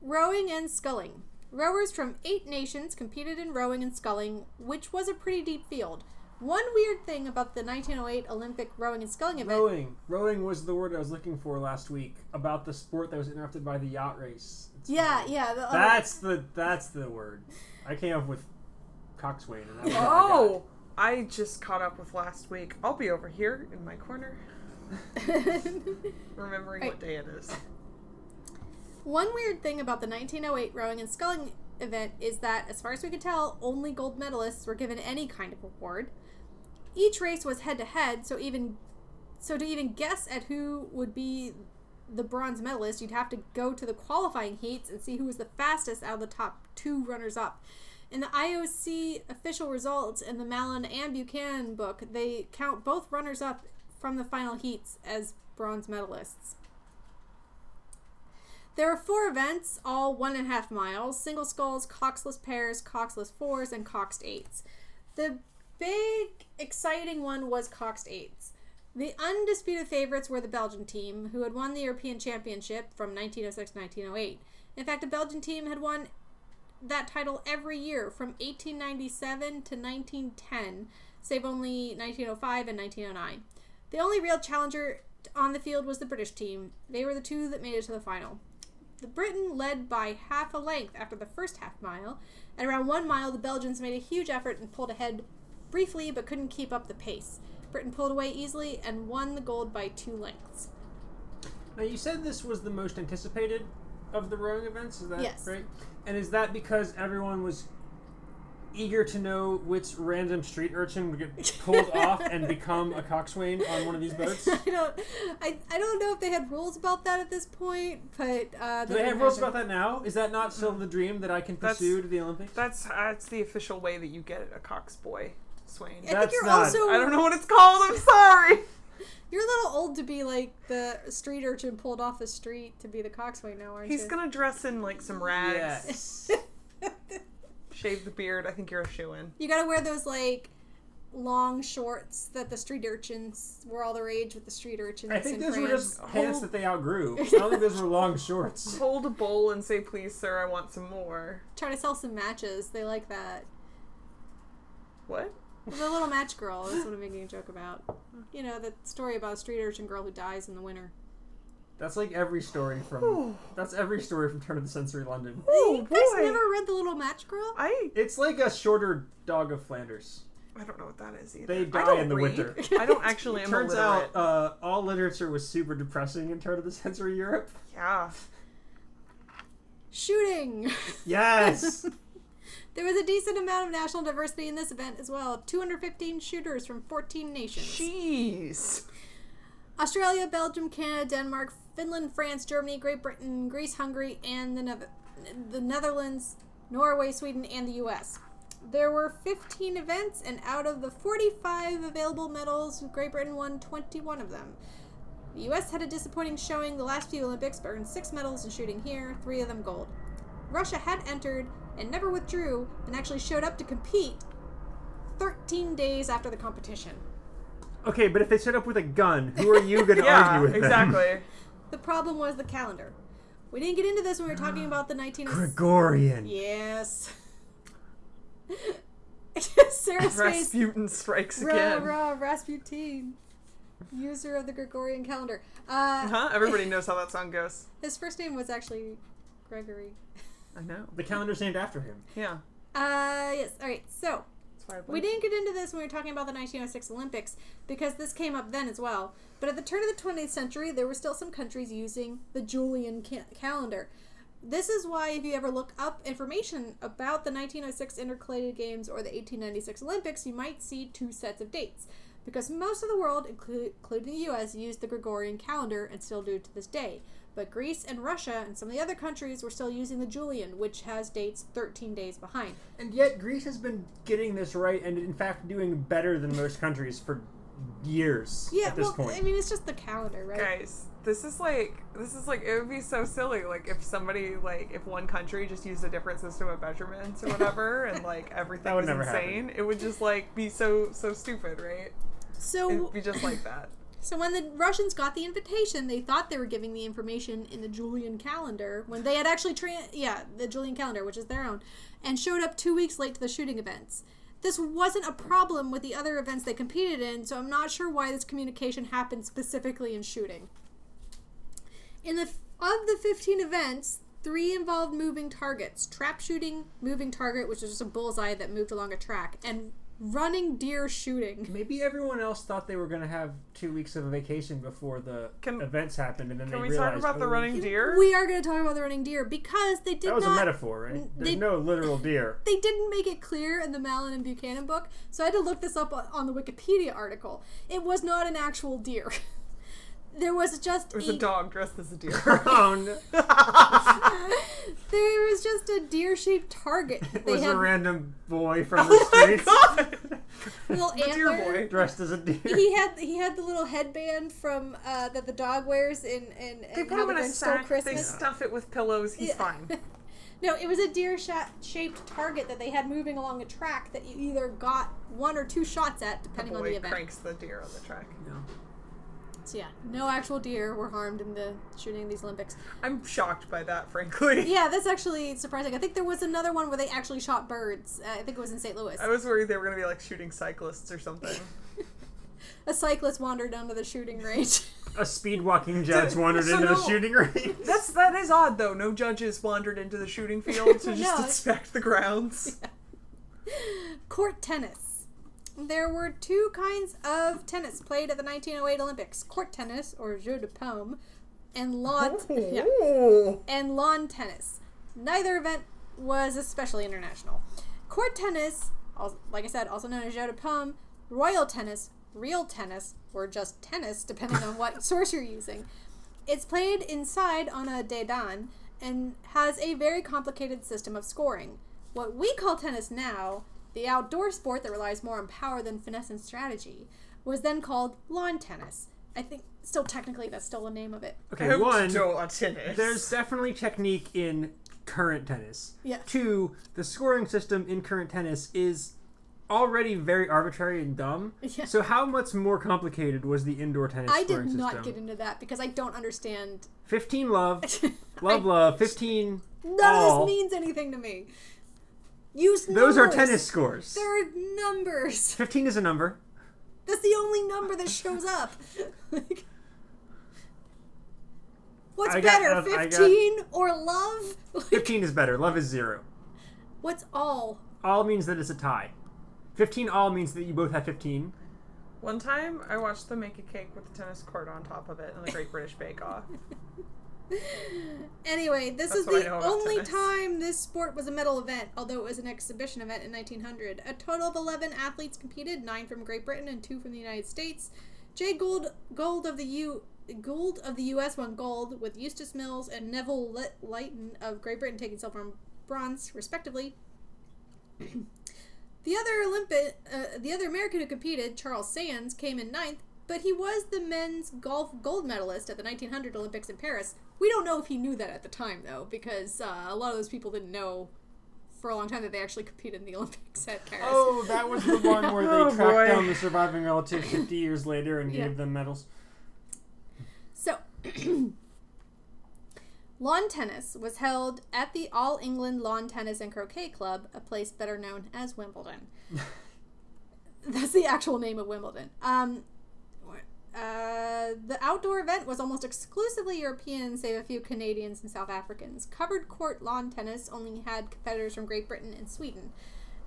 Rowing and sculling. Rowers from eight nations competed in rowing and sculling, which was a pretty deep field. One weird thing about the 1908 Olympic rowing and sculling event. Rowing. Rowing was the word I was looking for last week about the sport that was interrupted by the yacht race. It's Yeah, funny. yeah. The, That's the that's the word. I came up with coxswain. And that was all I got. Oh, I just caught up with last week. I'll be over here in my corner, remembering what day it is. One weird thing about the 1908 rowing and sculling event is that, as far as we could tell, only gold medalists were given any kind of award. Each race was head to head, so even so to even guess at who would be the bronze medalist, you'd have to go to the qualifying heats and see who was the fastest out of the top two runners up. In the IOC official results in the Mallon and Buchanan book, they count both runners up from the final heats as bronze medalists. There are four events, all one and a half miles single sculls, coxless pairs, coxless fours, and coxed eights. The big, exciting one was coxed eights. The undisputed favorites were the Belgian team, who had won the European Championship from 1906 to 1908. In fact, the Belgian team had won that title every year from 1897 to 1910, save only 1905 and 1909. The only real challenger on the field was the British team. They were the two that made it to the final. The Britain led by half a length after the first half mile. At around one mile, the Belgians made a huge effort and pulled ahead briefly but couldn't keep up the pace. Britain pulled away easily and won the gold by two lengths. Now you said this was the most anticipated of the rowing events. Is that Yes. right? And is that because everyone was eager to know which random street urchin would get pulled off and become a coxswain on one of these boats? I don't, I, I don't know if they had rules about that at this point, but uh, Do they have rules about that now? Is that not still the dream that I can That's- pursue to the Olympics? That's that's the official way that you get a cox boy, Swain. I think you're not- also I don't know what it's called. I'm sorry. You're a little old to be like the street urchin pulled off the street to be the coxswain now, aren't you? He's you? gonna dress in like some rags, Yes. shave the beard. I think you're a shoe in. You gotta wear those like long shorts that the street urchins were all the rage with the street urchins. I think in those were just pants that they outgrew. I don't think those were long shorts. Hold a bowl and say, "Please, sir, I want some more." try to sell some matches. They like that. What? The little match girl is what I'm making a joke about. You know, the story about a street urchin girl who dies in the winter. That's like every story from. That's every story from Turn of the Century London. Oh you guys never read The Little Match Girl? I It's like a shorter Dog of Flanders. I don't know what that is either. They I die don't in the read. winter. I don't actually am Turns illiterate. out, uh, all literature was super depressing in Turn of the Century Europe. yeah. Shooting! Yes. There was a decent amount of national diversity in this event as well 215 shooters from 14 nations. Jeez. Australia, Belgium, Canada, Denmark, Finland, France, Germany, Great Britain, Greece, Hungary, and the, Neth- the Netherlands, Norway, Sweden, and the US. There were 15 events, and out of the 45 available medals, Great Britain won 21 of them. The US had a disappointing showing the last few Olympics, but earned six medals in shooting here, three of them gold. Russia had entered and never withdrew, and actually showed up to compete 13 days after the competition. okay, but if they set up with a gun, who are you going to Yeah, argue with them? exactly. The problem was the calendar. We didn't get into this when we were talking about the 19... Gregorian. Yes. Sarah's face. Rasputin strikes Rah, again. rah, Rasputin. User of the Gregorian calendar. Uh, Huh? Everybody knows how that song goes. His first name was actually Gregory. I know. The calendar's named after him. Yeah. Uh, yes. All right. So That's why I we didn't get into this when we were talking about the 1906 Olympics because this came up then as well. But at the turn of the 20th century, there were still some countries using the Julian ca- calendar. This is why, if you ever look up information about the 1906 Intercalated Games or the 1896 Olympics, you might see two sets of dates. Because most of the world, inclu- including the US, used the Gregorian calendar and still do to this day. But Greece and Russia and some of the other countries were still using the Julian, which has dates 13 days behind. And yet, Greece has been getting this right and, in fact, doing better than most countries for years Yeah, at this well, point. I mean, it's just the calendar, right? Guys, this is like this is like it would be so silly like if somebody like if one country just used a different system of measurements or whatever and like everything That would was never insane, it would just like be so so stupid, right? So It'd be just like that. So when the Russians got the invitation, they thought they were giving the information in the Julian calendar when they had actually tra- yeah, the Julian calendar, which is their own, and showed up 2 weeks late to the shooting events. This wasn't a problem with the other events they competed in, so I'm not sure why this communication happened specifically in shooting. In the of the 15 events, 3 involved moving targets. Trap shooting, moving target, which is just a bullseye that moved along a track, and running deer shooting. Maybe everyone else thought they were going to have two weeks of a vacation before the Can- events happened, and then Can they we talk realized. about the oh, running deer? We are going to talk about the running deer because they did That was not a metaphor, right? There's they- no literal deer. they didn't make it clear in the Mallon and Buchanan book, so I had to look this up on, on the Wikipedia article. It was not an actual deer. there was just It was a dog dressed as a deer. oh, no. there was just a deer-shaped target. It They was had a random boy from the oh my streets god! little The deer boy. dressed as a deer. He had he had the little headband from uh, that the dog wears in in, They in put How him in a Grinch Stole sack. They stuff it with pillows. He's Yeah. fine. No, it was a deer shaped target that they had moving along a track that you either got one or two shots at, The depending on the event. cranks the deer on the track. So yeah, no actual deer were harmed in the shooting of these Olympics. I'm shocked by that, frankly. Yeah, that's actually surprising. I think there was another one where they actually shot birds. Uh, I think it was in St. Louis. I was worried they were gonna be like shooting cyclists or something. A cyclist wandered onto the shooting range. A speed walking judge wandered so into the shooting range. That's that is odd though. No judges wandered into the shooting field to just No. inspect the grounds. Court tennis. There were two kinds of tennis played at the 1908 Olympics: court tennis or jeu de paume, and lawn oh. yeah, and lawn tennis. Neither event was especially international. Court tennis, like I said, also known as jeu de paume, royal tennis, real tennis, or just tennis, depending on what source you're using. It's played inside on a dedan and has a very complicated system of scoring. What we call tennis now, the outdoor sport that relies more on power than finesse and strategy, was then called lawn tennis. I think, still technically, that's still the name of it. Okay, one, Outdoor tennis. there's definitely technique in current tennis. Yeah. Two, the scoring system in current tennis is already very arbitrary and dumb. Yeah. So how much more complicated was the indoor tennis I scoring did not system? get into that because I don't understand. 15 love, love, I- love, 15 None all. of this means anything to me. Use Those are tennis scores. There are numbers. 15 is a number. That's the only number that shows up. Like, What's I got- better, uh, I got- 15 or love? Like, 15 is better. Love is zero. what's all? All means that it's a tie. 15 all means that you both have 15. One time, I watched them make a cake with a tennis court on top of it in the Great British Bake Off. Anyway, this That's is the only tennis. time this sport was a medal event, although it was an exhibition event in 1900. A total of 11 athletes competed, 9 from Great Britain and 2 from the United States. Jay Gould, Gold of the U Gould of the U.S. won gold, with Eustace Mills and Neville Lit- Lytton of Great Britain taking silver and bronze, respectively. the other Olympic, uh, the other American who competed, Charles Sands, came in ninth, but he was the men's golf gold medalist at the 1900 Olympics in Paris. We don't know if he knew that at the time, though, because uh, a lot of those people didn't know for a long time that they actually competed in the Olympics at Paris. Oh, that was the one where they Oh, tracked boy. down the surviving relatives 50 years later and Yeah. gave them medals. So, lawn tennis was held at the All England Lawn Tennis and Croquet Club, a place better known as Wimbledon. That's the actual name of Wimbledon. Um, uh, the outdoor event was almost exclusively European, save a few Canadians and South Africans. Covered court lawn tennis only had competitors from Great Britain and Sweden.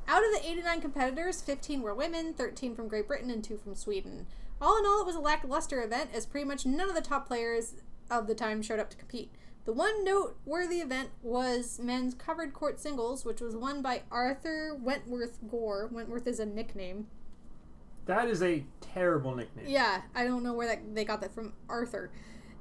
Out of the 89 competitors, 15 were women, 13 from Great Britain, and 2 from Sweden. All in all, it was a lackluster event, as pretty much none of the top players of the time showed up to compete. The one noteworthy event was men's covered court singles, which was won by Arthur Wentworth Gore. Wentworth is a nickname. That is a terrible nickname. Yeah, I don't know where that they got that from. Arthur.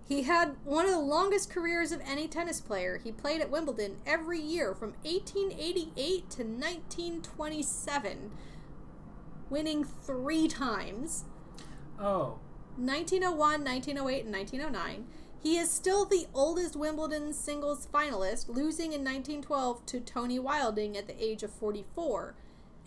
He had one of the longest careers of any tennis player. He played at Wimbledon every year from 1888 to 1927, winning three times. Oh. 1901, 1908, and 1909. He is still the oldest Wimbledon singles finalist, losing in 1912 to Tony Wilding at the age of 44.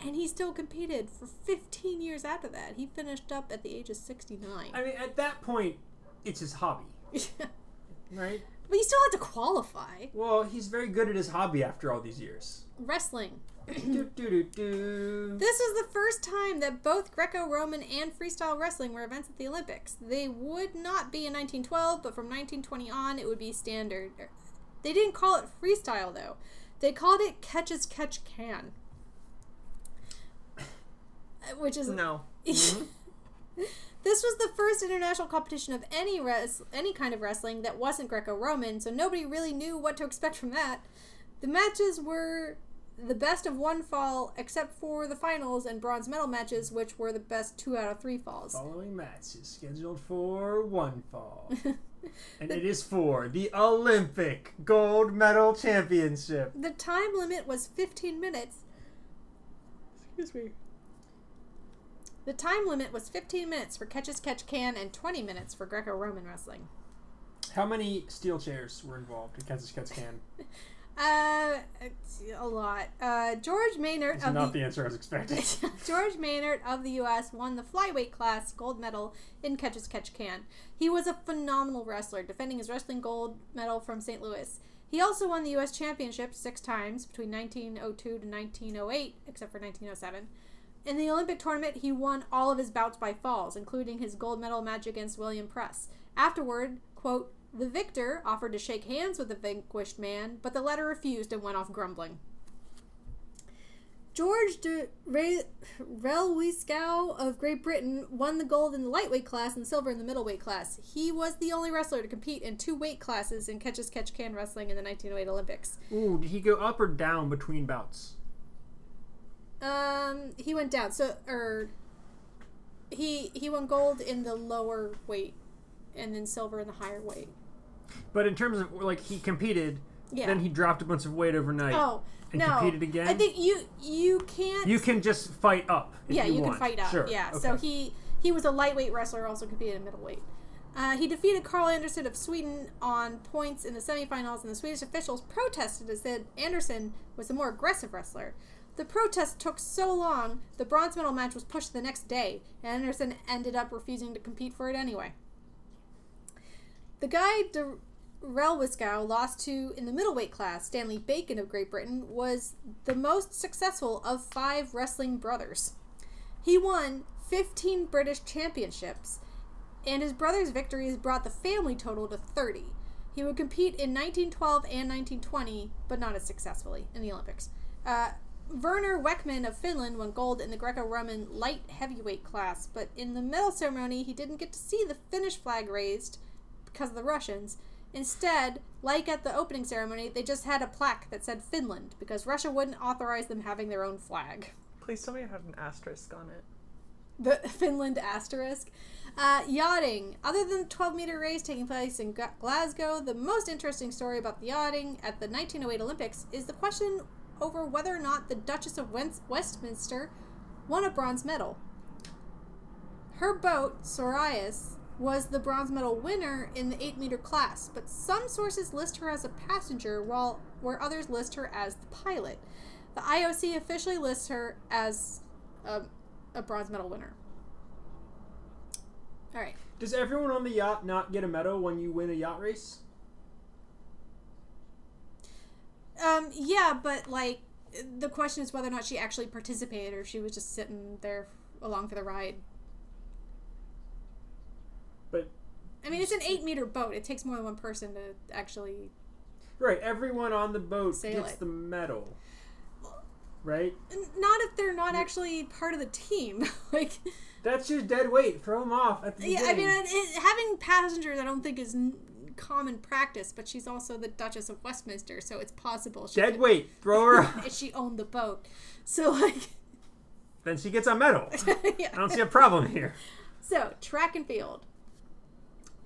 And he still competed for 15 years after that. He finished up at the age of 69. I mean, at that point, it's his hobby, right? but he still had to qualify. Well, he's very good at his hobby after all these years. Wrestling. do, do, do, do. This was the first time that both Greco Roman and freestyle wrestling were events at the Olympics. They would not be in 1912, but from 1920 on, it would be standard. They didn't call it freestyle, though. They called it catch as catch can. Which is. No. Mm-hmm. This was the first international competition of any res- any kind of wrestling that wasn't Greco-Roman, so nobody really knew what to expect from that. The matches were the best of one fall, except for the finals and bronze medal matches, which were the best two out of three falls. Following match is scheduled for one fall. and it is for the Olympic Gold Medal Championship. The time limit was 15 minutes. Excuse me. The time limit was 15 minutes for catch as catch can and 20 minutes for Greco-Roman wrestling. How many steel chairs were involved in Kansas Cats Can? Uh, a lot. Uh, George Maynard not the the answer I was expecting. George Maynard of the U.S. won the flyweight class gold medal in catch as catch can. He was a phenomenal wrestler, defending his wrestling gold medal from St. Louis. He also won the U.S. Championship six times between 1902 to 1908, except for 1907. In the Olympic tournament, he won all of his bouts by falls, including his gold medal match against William Press. Afterward, quote, the victor offered to shake hands with the vanquished man, but the latter refused and went off grumbling. George de Re- Relwyskow of Great Britain won the gold in the lightweight class and silver in the middleweight class. He was the only wrestler to compete in two weight classes in catch as catch can wrestling in the 1908 Olympics. Ooh, did he go up or down between bouts? Um, he went down. So, or he he won gold in the lower weight, and then silver in the higher weight. But in terms of like he competed, Yeah. then he dropped a bunch of weight overnight. oh and no! competed again? I think you you can't. You can just fight up. if yeah, you, can want. fight up. Sure. Yeah. okay. So he he was a lightweight wrestler, also competed in middleweight. Uh, he defeated Carl Anderson of Sweden on points in the semifinals, and the Swedish officials protested and said Anderson was a more aggressive wrestler. The protest took so long, the bronze medal match was pushed the next day, and Anderson ended up refusing to compete for it anyway. The guy De Relwyskow lost to in the middleweight class, Stanley Bacon of Great Britain, was the most successful of five wrestling brothers. He won 15 British championships, and his brother's victories brought the family total to 30. He would compete in 1912 and 1920, but not as successfully in the Olympics. Uh, Verner Weckman of Finland won gold in the Greco Roman light heavyweight class, but in the medal ceremony, he didn't get to see the Finnish flag raised because of the Russians. Instead, like at the opening ceremony, they just had a plaque that said Finland because Russia wouldn't authorize them having their own flag. Please tell me it had an asterisk on it. The Finland asterisk. Uh, yachting. Other than the 12 meter race taking place in Glasgow, the most interesting story about the yachting at the 1908 Olympics is the question over whether or not the Duchess of Westminster won a bronze medal. Her boat, Sorais, was the bronze medal winner in the 8 meter class, but some sources list her as a passenger while where others list her as the pilot. The IOC officially lists her as a, a bronze medal winner. All right. Does everyone on the yacht not get a medal when you win a yacht race? Um, yeah, but like the question is whether or not she actually participated or if she was just sitting there along for the ride. But I mean, it's an eight meter boat. It takes more than one person to actually. right, everyone on the boat Sail gets it. the medal. Right? Not if they're not actually part of the team. like, That's just dead weight. Throw them off at the yeah, I mean, it, having passengers, I don't think is common practice. But she's also the Duchess of Westminster, so it's possible. She dead could- weight. Throw her she owned the boat. So like, then she gets a medal. yeah. I don't see a problem here. So, track and field.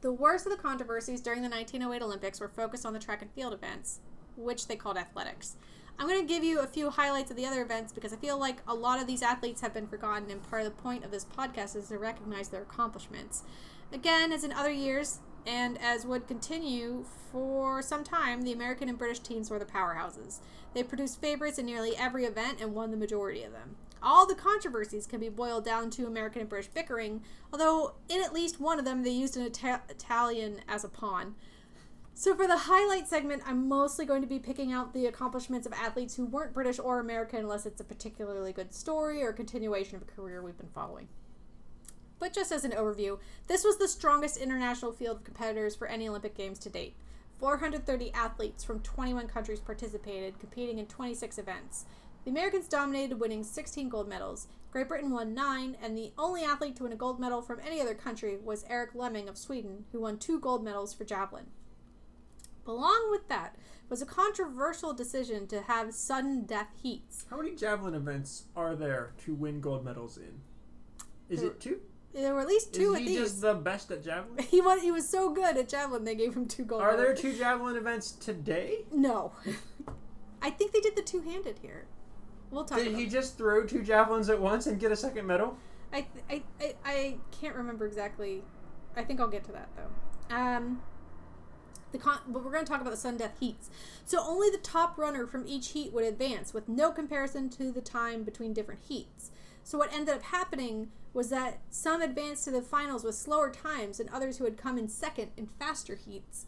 The worst of the controversies during the 1908 Olympics were focused on the track and field events, which they called athletics. I'm going to give you a few highlights of the other events because I feel like a lot of these athletes have been forgotten, and part of the point of this podcast is to recognize their accomplishments. Again, as in other years, And as would continue for some time, the American and British teams were the powerhouses. They produced favorites in nearly every event and won the majority of them. All the controversies can be boiled down to American and British bickering, although in at least one of them they used an Ita- Italian as a pawn. So, for the highlight segment, I'm mostly going to be picking out the accomplishments of athletes who weren't British or American unless it's a particularly good story or continuation of a career we've been following. But just as an overview, this was the strongest international field of competitors for any Olympic Games to date. 430 athletes from 21 countries participated, competing in 26 events. The Americans dominated, winning 16 gold medals. Great Britain won 9, and the only athlete to win a gold medal from any other country was Eric Lemming of Sweden, who won two gold medals for javelin. Along with that was a controversial decision to have sudden death heats. How many javelin events are there to win gold medals in? Is There- it two? There were at least two Is at he these. just the best at javelin? he was he was so good at javelin they gave him two gold. Are there two javelin events today? No, I think they did the two handed here. We'll talk. Did about he just throw two javelins at once and get a second medal? I, I, I I can't remember exactly. I think I'll get to that though. Um, the con- but we're going to talk about the sudden death heats. So only the top runner from each heat would advance, with no comparison to the time between different heats. So what ended up happening was that some advanced to the finals with slower times, and others who had come in second in faster heats.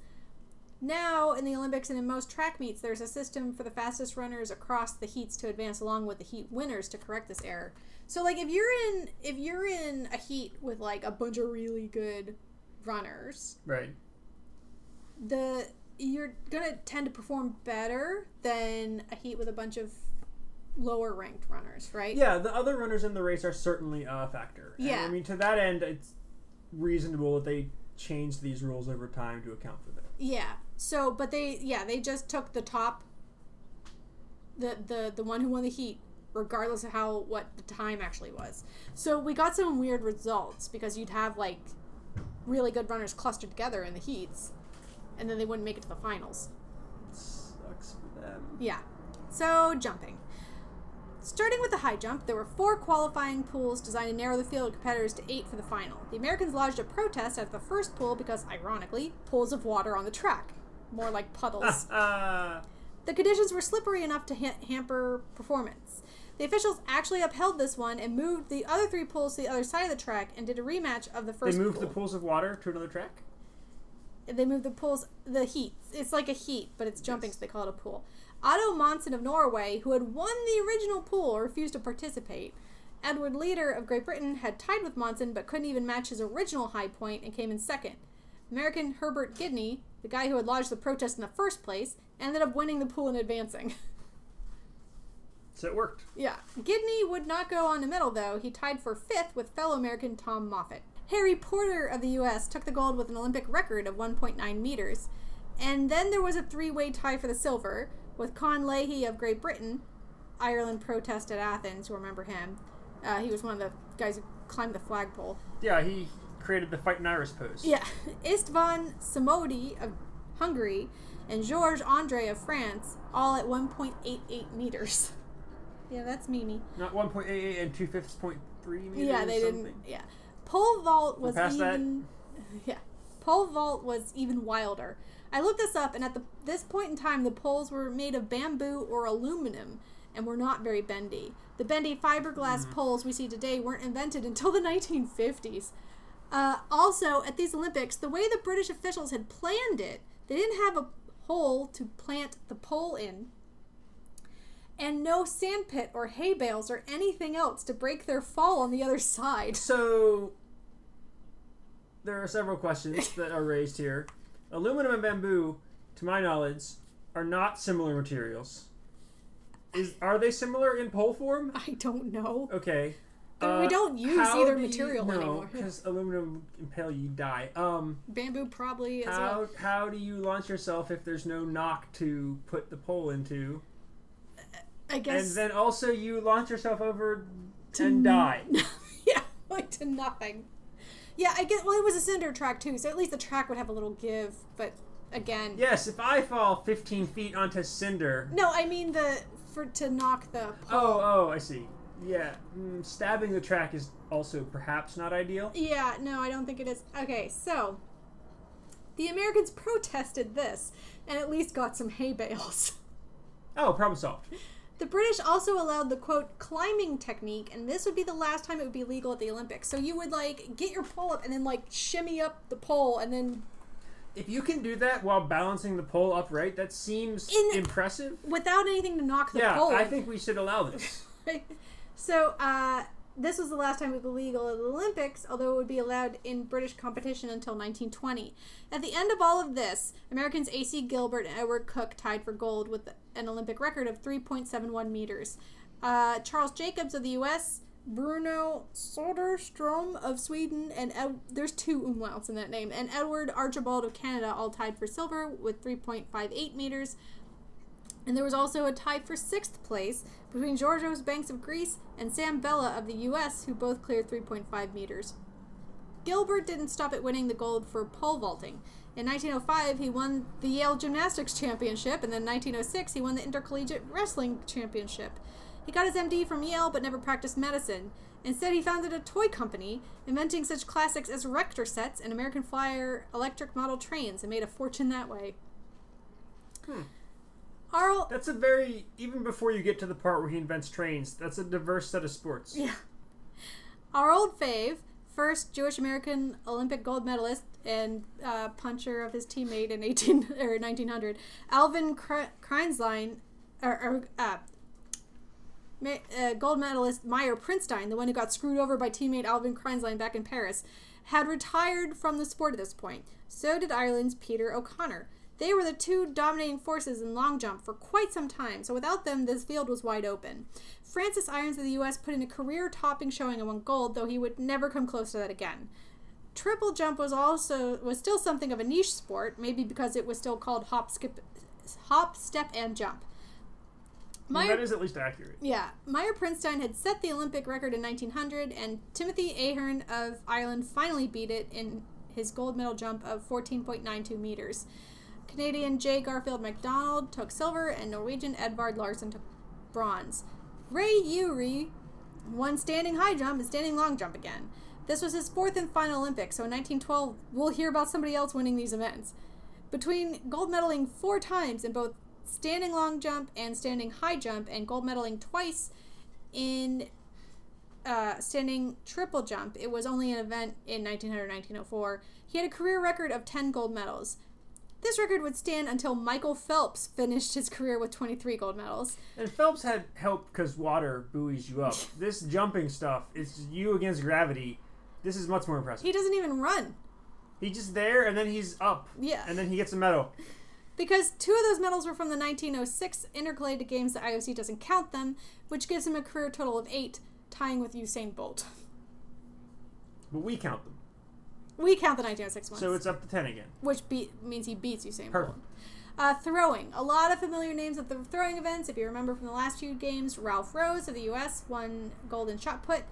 Now, in the Olympics and in most track meets, there's a system for the fastest runners across the heats to advance along with the heat winners to correct this error. So like if you're in if you're in a heat with like a bunch of really good runners, Right. the you're gonna tend to perform better than a heat with a bunch of lower ranked runners, right? Yeah, the other runners in the race are certainly a factor. And, Yeah. I mean, to that end, it's reasonable that they change these rules over time to account for that. Yeah. So, but they yeah they just took the top, the the the one who won the heat, regardless of how what the time actually was. So we got some weird results because you'd have like really good runners clustered together in the heats, and then they wouldn't make it to the finals. Sucks for them. Yeah. So, jumping. Starting with the high jump, there were four qualifying pools designed to narrow the field of competitors to eight for the final. The Americans lodged a protest at the first pool because, ironically, pools of water on the track. More like puddles. The conditions were slippery enough to ha- hamper performance. The officials actually upheld this one and moved the other three pools to the other side of the track and did a rematch of the first. they moved pool. the pools of water to another track? they moved the pools the heat it's like a heat but it's jumping so they call it a pool otto monsen of norway who had won the original pool refused to participate edward leader of great britain had tied with monsen but couldn't even match his original high point and came in second american herbert gidney the guy who had lodged the protest in the first place ended up winning the pool and advancing So it worked. Yeah. Gidney would not go on to medal, though. He tied for fifth with fellow American Tom Moffitt. Harry Porter of the U.S. took the gold with an Olympic record of 1.9 meters. And then there was a three way tie for the silver with Con Leahy of Great Britain. Ireland protested Athens, you remember him. Uh, he was one of the guys who climbed the flagpole. Yeah, he created the fight in Iris pose. Yeah. Istvan Somodi of Hungary and Georges Andre of France, all at 1.88 meters. yeah, that's Mimi. Not 1.88 and 2 fifths point three meters. Yeah, they didn't. Yeah, pole vault was past that? even. Yeah, pole vault was even wilder. I looked this up, and at the this point in time, the poles were made of bamboo or aluminum, and were not very bendy. The bendy fiberglass poles we see today weren't invented until the 1950s. Uh, also, at these Olympics, the way the British officials had planned it, they didn't have a hole to plant the pole in, and no sandpit or hay bales or anything else to break their fall on the other side. So there are several questions that are raised here. Aluminum and bamboo, to my knowledge, are not similar materials. Is are they similar in pole form? I don't know. Okay. But we don't use either do you- material no, anymore. because aluminum impale you die. Um, Bamboo probably as how well. how do you launch yourself if there's no knock to put the pole into? I guess. And then also you launch yourself over To and die. yeah, like to nothing. Yeah, I get. Well, it was a cinder track too, so at least the track would have a little give. But again, Yes, if I fall 15 feet onto cinder. no, I mean the for to knock the. Oh, oh, I see. Yeah, mm, stabbing the track is also perhaps not ideal. Yeah, no, I don't think it is. Okay, so The Americans protested this and at least got some hay bales. Oh, problem solved. The British also allowed the quote climbing technique, and this would be the last time it would be legal at the Olympics. So you would like get your pole up and then like shimmy up the pole and then If you can do that while balancing the pole upright, that seems In- impressive. without anything to knock the Yeah, pole. Yeah, I think we should allow this. so uh, this was the last time it was illegal at the Olympics, although it would be allowed in British competition until 1920. At the end of all of this, Americans A.C. Gilbert and Edward Cook tied for gold with an Olympic record of 3.71 meters. Uh, Charles Jacobs of the U.S., Bruno Soderstrom of Sweden, and Ed- there's two umlauts in that name, and Edward Archibald of Canada all tied for silver with 3.58 meters. And there was also a tie for sixth place between Georgios Banks of Greece and Sam Bellah of the U.S., who both cleared 3.5 meters. Gilbert didn't stop at winning the gold for pole vaulting. In 1905, he won the Yale Gymnastics Championship, and then in 1906, he won the Intercollegiate Wrestling Championship. He got his MD from Yale but never practiced medicine. Instead, he founded a toy company, inventing such classics as Erector sets and American Flyer electric model trains, and made a fortune that way. Hmm. Arl, That's a very even before you get to the part where he invents trains. That's a diverse set of sports. Yeah. Our old fave, first Jewish American Olympic gold medalist and uh, puncher of his teammate in 18 or 1900, Alvin Kre- Kraenzlein, or, or uh, uh, gold medalist Meyer Prinstein, the one who got screwed over by teammate Alvin Kraenzlein back in Paris, had retired from the sport at this point. So did Ireland's Peter O'Connor. They were the two dominating forces in long jump for quite some time, so without them, this field was wide open. Francis Irons of the U.S. put in a career topping showing and won gold, though he would never come close to that again. Triple jump was also was still something of a niche sport, maybe because it was still called hop skip hop, step and jump. Well, that is at least accurate. Yeah, Meyer Prinstein had set the Olympic record in 1900, and Timothy Ahearne of Ireland finally beat it in his gold medal jump of 14.92 meters. Canadian J. Garfield MacDonald took silver, and Norwegian Edvard Larsen took bronze. Ray Ewry won standing high jump and standing long jump again. This was his fourth and final Olympics, so in 1912, we'll hear about somebody else winning these events. Between gold medaling four times in both standing long jump and standing high jump, and gold medaling twice in uh, standing triple jump, it was only an event in 1900 1904. He had a career record of 10 gold medals. This record would stand until Michael Phelps finished his career with 23 gold medals. And Phelps had help because water buoys you up. this jumping stuff, it's you against gravity. This is much more impressive. He doesn't even run. He's just there, and then he's up, Yeah. and then he gets a medal. Because two of those medals were from the 1906 Intercalated Games, the IOC doesn't count them, which gives him a career total of eight, tying with Usain Bolt. But we count them, We count the 1906 ones, so it's up to ten again. which be- means he beats Usain. Bolt. Uh, throwing. A lot of familiar names at the throwing events. If you remember from the last few games, Ralph Rose of the U.S. won gold in shot put.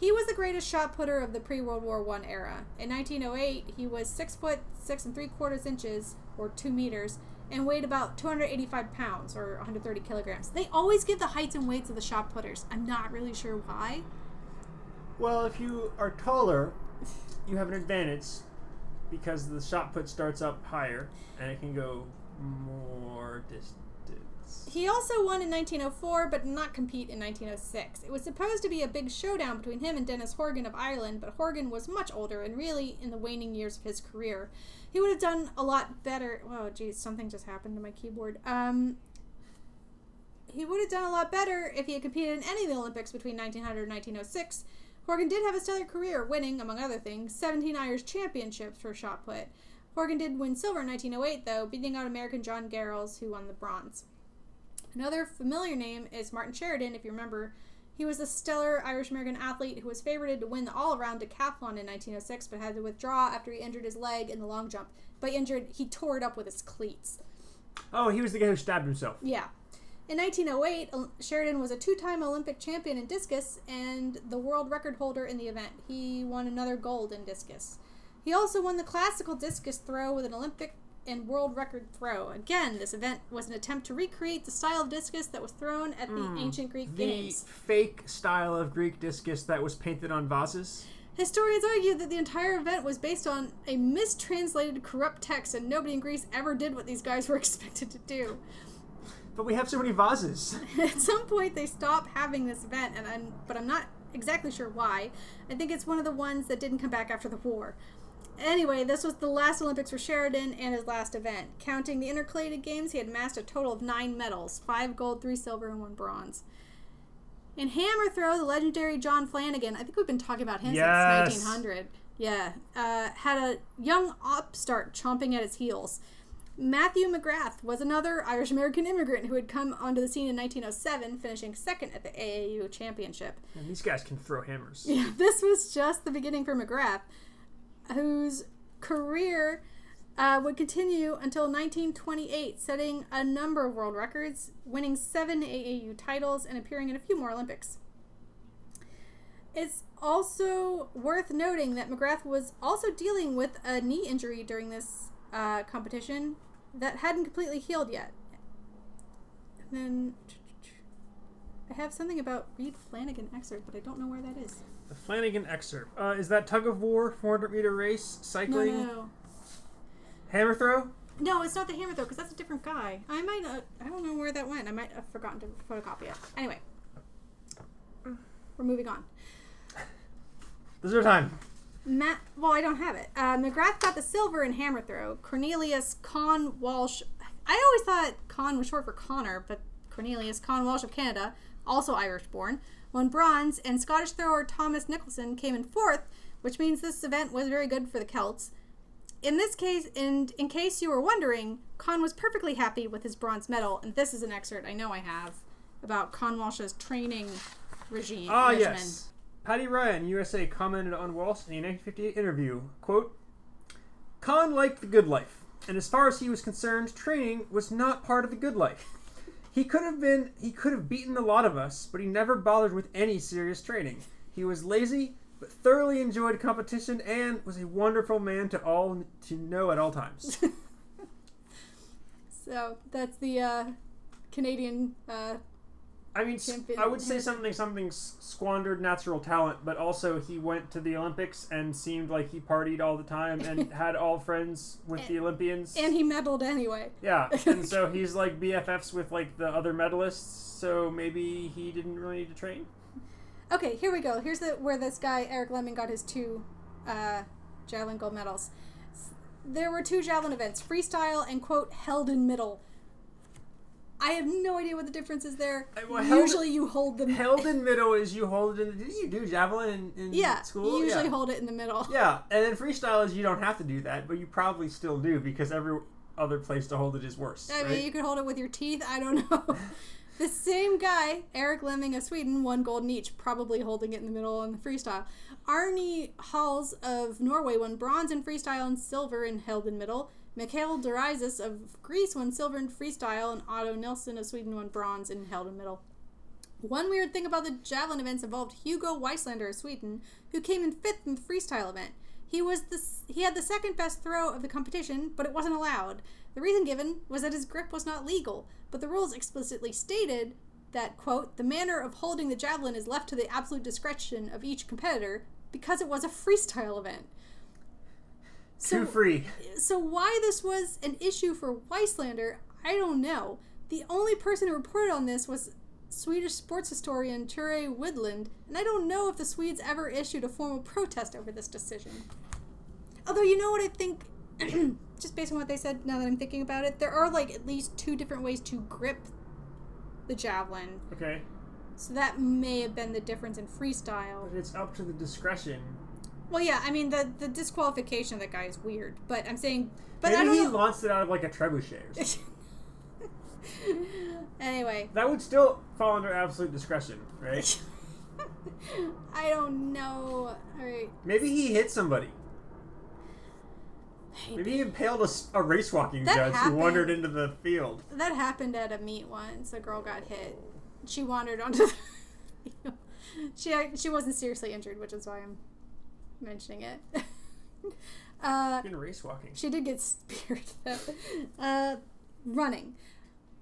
He was the greatest shot putter of the pre World War One era. In 1908, he was six foot six and three quarters inches, or two meters, and weighed about 285 pounds, or 130 kilograms. They always give the heights and weights of the shot putters. I'm not really sure why. Well, if you are taller, you have an advantage because the shot put starts up higher and it can go more distance. He also won in 1904, but did not compete in 1906. It was supposed to be a big showdown between him and Dennis Horgan of Ireland, but Horgan was much older and really in the waning years of his career. He would have done a lot better. Oh, geez, something just happened to my keyboard. Um, he would have done a lot better if he had competed in any of the Olympics between 1900 and 1906. Horgan did have a stellar career, winning, among other things, 17 Irish championships for shot put. Horgan did win silver in 1908, though, beating out American John Garrels, who won the bronze. Another familiar name is Martin Sheridan, if you remember. He was a stellar Irish American athlete who was favorited to win the all around decathlon in 1906, but had to withdraw after he injured his leg in the long jump. By injured, he tore it up with his cleats. Oh, he was the guy who stabbed himself. Yeah. In 1908, Sheridan was a two time Olympic champion in discus and the world record holder in the event. He won another gold in discus. He also won the classical discus throw with an Olympic and world record throw. Again, this event was an attempt to recreate the style of discus that was thrown at the hmm. ancient Greek The games. fake style of Greek discus that was painted on vases. Historians argue that the entire event was based on a mistranslated corrupt text, and nobody in Greece ever did what these guys were expected to do. But we have so many vases. At some point, they stopped having this event, and I'm, but I'm not exactly sure why. I think it's one of the ones that didn't come back after the war. Anyway, this was the last Olympics for Sheridan and his last event. Counting the intercalated games, he had amassed a total of nine medals five gold, three silver, and one bronze. In hammer throw, the legendary John Flanagan, I think we've been talking about him Yes. since 1900, yeah, uh, had a young upstart chomping at his heels. Matthew McGrath was another Irish American immigrant who had come onto the scene in 1907, finishing second at the AAU championship. And these guys can throw hammers. Yeah, this was just the beginning for McGrath, whose career uh, would continue until 1928, setting a number of world records, winning seven AAU titles, and appearing in a few more Olympics. It's also worth noting that McGrath was also dealing with a knee injury during this uh, competition that hadn't completely healed yet. And then I have something about Reed Flanagan excerpt, but I don't know where that is. The Flanagan excerpt. Uh, is that tug of war, 400 meter race, No, cycling, no. hammer throw? No, it's not the hammer throw because that's a different guy. I might. Uh, I don't know where that went. I might have forgotten to photocopy it. Anyway, we're moving on. This is our time. Matt. Well, I don't have it. Uh, McGrath got the silver in hammer throw. Cornelius Con Walsh. I always thought Con was short for Connor, but Cornelius Con Walsh of Canada, also Irish born, won bronze, and Scottish thrower Thomas Nicholson came in fourth, which means this event was very good for the Celts. In this case, and in case you were wondering, Con was perfectly happy with his bronze medal, and this is an excerpt I know I have about Con Walsh's training regime. Ah, regimen. yes. Patty Ryan, USA, commented on Walsh in a 1958 interview, quote, Con liked the good life, and as far as he was concerned, training was not part of the good life. He could have been, he could have beaten a lot of us, but he never bothered with any serious training. He was lazy, but thoroughly enjoyed competition and was a wonderful man to all to know at all times. So that's the uh, Canadian. Uh, I mean, I would say something something squandered natural talent, but also he went to the Olympics and seemed like he partied all the time and had all friends with the Olympians. and he medaled anyway. yeah, and so he's like BFFs with like the other medalists. So maybe he didn't really need to train. Okay, here we go. Here's the where this guy Eric Lemming got his two uh, javelin gold medals. There were two javelin events: freestyle and quote held in middle. I have no idea what the difference is there. Well, held- usually, you hold them. Held in middle is you hold it in. Did you do javelin in, in yeah, school? you usually yeah. hold it in the middle. Yeah, and then freestyle is you don't have to do that, but you probably still do because every other place to hold it is worse. I right? mean, you could hold it with your teeth. I don't know. the same guy, Eric Lemming of Sweden, won gold in each, probably holding it in the middle in the freestyle. Arnie Halse of Norway won bronze in freestyle and silver in held in middle. Mikhail Dorizas of Greece won silver in freestyle, and Otto Nilsson of Sweden won bronze in held in middle. One weird thing about the javelin events involved Hugo Wieslander of Sweden, who came in fifth in the freestyle event. He was the he had the second best throw of the competition, but it wasn't allowed. The reason given was that his grip was not legal, but the rules explicitly stated that quote the manner of holding the javelin is left to the absolute discretion of each competitor because it was a freestyle event. Too free. So why this was an issue for Wieslander, I don't know. The only person who reported on this was Swedish sports historian Ture Widlund, and I don't know if the Swedes ever issued a formal protest over this decision. Although you know what I think just based on what they said now that I'm thinking about it, there are like at least two different ways to grip the javelin. Okay, So that may have been the difference in freestyle. but it's up to the discretion. Well, yeah, I mean the the disqualification of that guy is weird, but I'm saying, but I don't he know. launched it out of like a trebuchet. Anyway, that would still fall under absolute discretion, right? I don't know. All right, Maybe he hit somebody. Maybe he impaled a race walking That judge who wandered into the field. that happened at a meet once. A girl got hit. She wandered onto the. she she wasn't seriously injured, which is why I'm mentioning it. uh, In race walking. She did get speared though. Uh, running.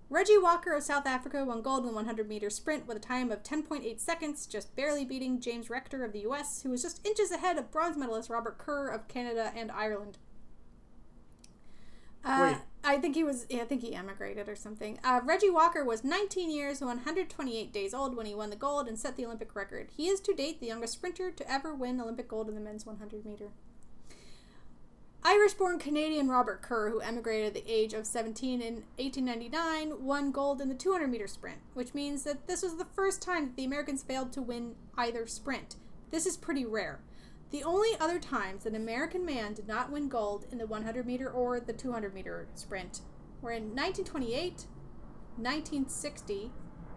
Reggie Walker of South Africa won gold in the 100 meter sprint with a time of 10.8 seconds, just barely beating James Rector of the US, who was just inches ahead of bronze medalist Robert Kerr of Canada and Ireland. Uh, Wait. I think he was. Yeah, I think he emigrated or something. Uh, Reggie Walker was 19 years and 128 days old when he won the gold and set the Olympic record. He is to date the youngest sprinter to ever win Olympic gold in the men's 100 meter. Irish born Canadian Robert Kerr, who emigrated at the age of 17 in 1899, won gold in the 200 meter sprint, which means that this was the first time that the Americans failed to win either sprint. This is pretty rare. The only other times an American man did not win gold in the 100 meter or the 200 meter sprint were in 1928, 1960,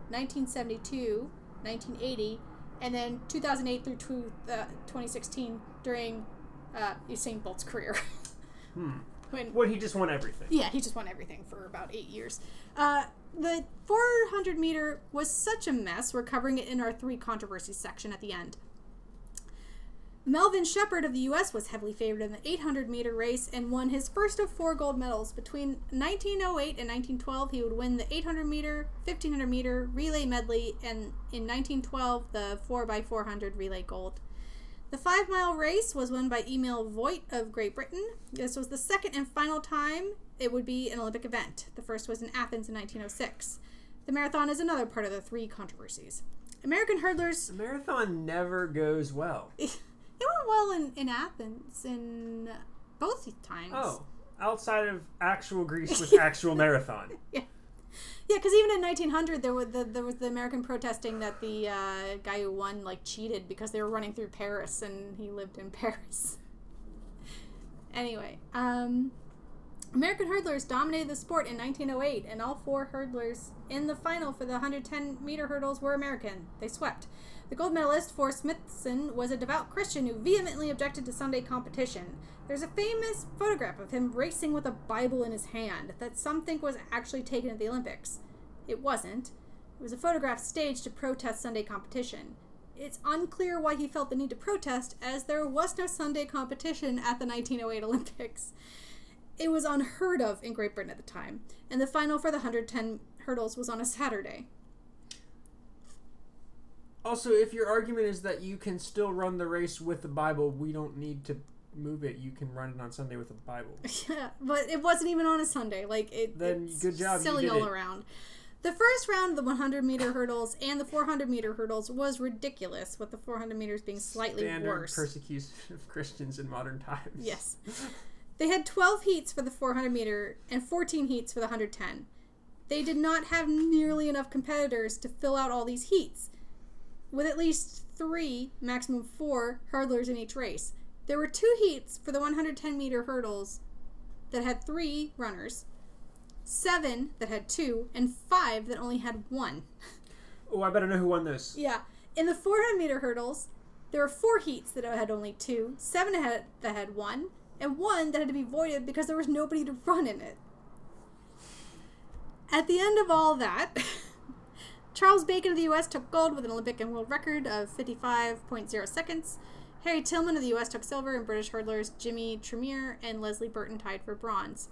1972, 1980, and then 2008 through two, uh, 2016 during uh, Usain Bolt's career. Hmm. when Well, he just won everything. yeah, he just won everything for about eight years. Uh, the 400 meter was such a mess. We're covering it in our three controversies section at the end. Melvin Sheppard of the U.S. was heavily favored in the 800 meter race and won his first of four gold medals. Between 1908 and 1912, he would win the 800 meter, 1500 meter relay medley, and in 1912, the 4x400 relay gold. The five mile race was won by Emil Voigt of Great Britain. This was the second and final time it would be an Olympic event. The first was in Athens in 1906. The marathon is another part of the three controversies. American hurdlers, The marathon never goes well. it went well in, in Athens in both times. Oh, outside of actual Greece with actual marathon. Yeah. Yeah, because even in 1900, there was the there was the American protesting that the uh, guy who won like cheated because they were running through Paris and he lived in Paris. Anyway, um, American hurdlers dominated the sport in 1908, and all four hurdlers in the final for the 110 meter hurdles were American. They swept. The gold medalist Forrest Smithson was a devout Christian who vehemently objected to Sunday competition. There's a famous photograph of him racing with a Bible in his hand that some think was actually taken at the Olympics. It wasn't. It was a photograph staged to protest Sunday competition. It's unclear why he felt the need to protest, as there was no Sunday competition at the 1908 Olympics. It was unheard of in Great Britain at the time, and the final for the 110 hurdles was on a Saturday. Also, if your argument is that you can still run the race with the Bible, we don't need to move it. You can run it on Sunday with a Bible. Yeah, but it wasn't even on a Sunday. Like it. Then it's good job, Silly all it. around. The first round of the 100 meter hurdles and the 400 meter hurdles was ridiculous, with the 400 meters being slightly Standard worse. persecution of Christians in modern times. Yes. They had 12 heats for the 400 meter and 14 heats for the 110. They did not have nearly enough competitors to fill out all these heats, with at least three, maximum four, hurdlers in each race. There were two heats for the 110 meter hurdles that had three runners, seven that had two, and five that only had one. Oh, I better know who won this. Yeah. In the 400 meter hurdles, there were four heats that had only two, seven that had, that had one, and one that had to be voided because there was nobody to run in it. At the end of all that, Charles Bacon of the U.S. took gold with an Olympic and world record of 55.0 seconds. Harry Hillman of the U.S. took silver, and British hurdlers Jimmy Tremeer and Leslie Burton tied for bronze.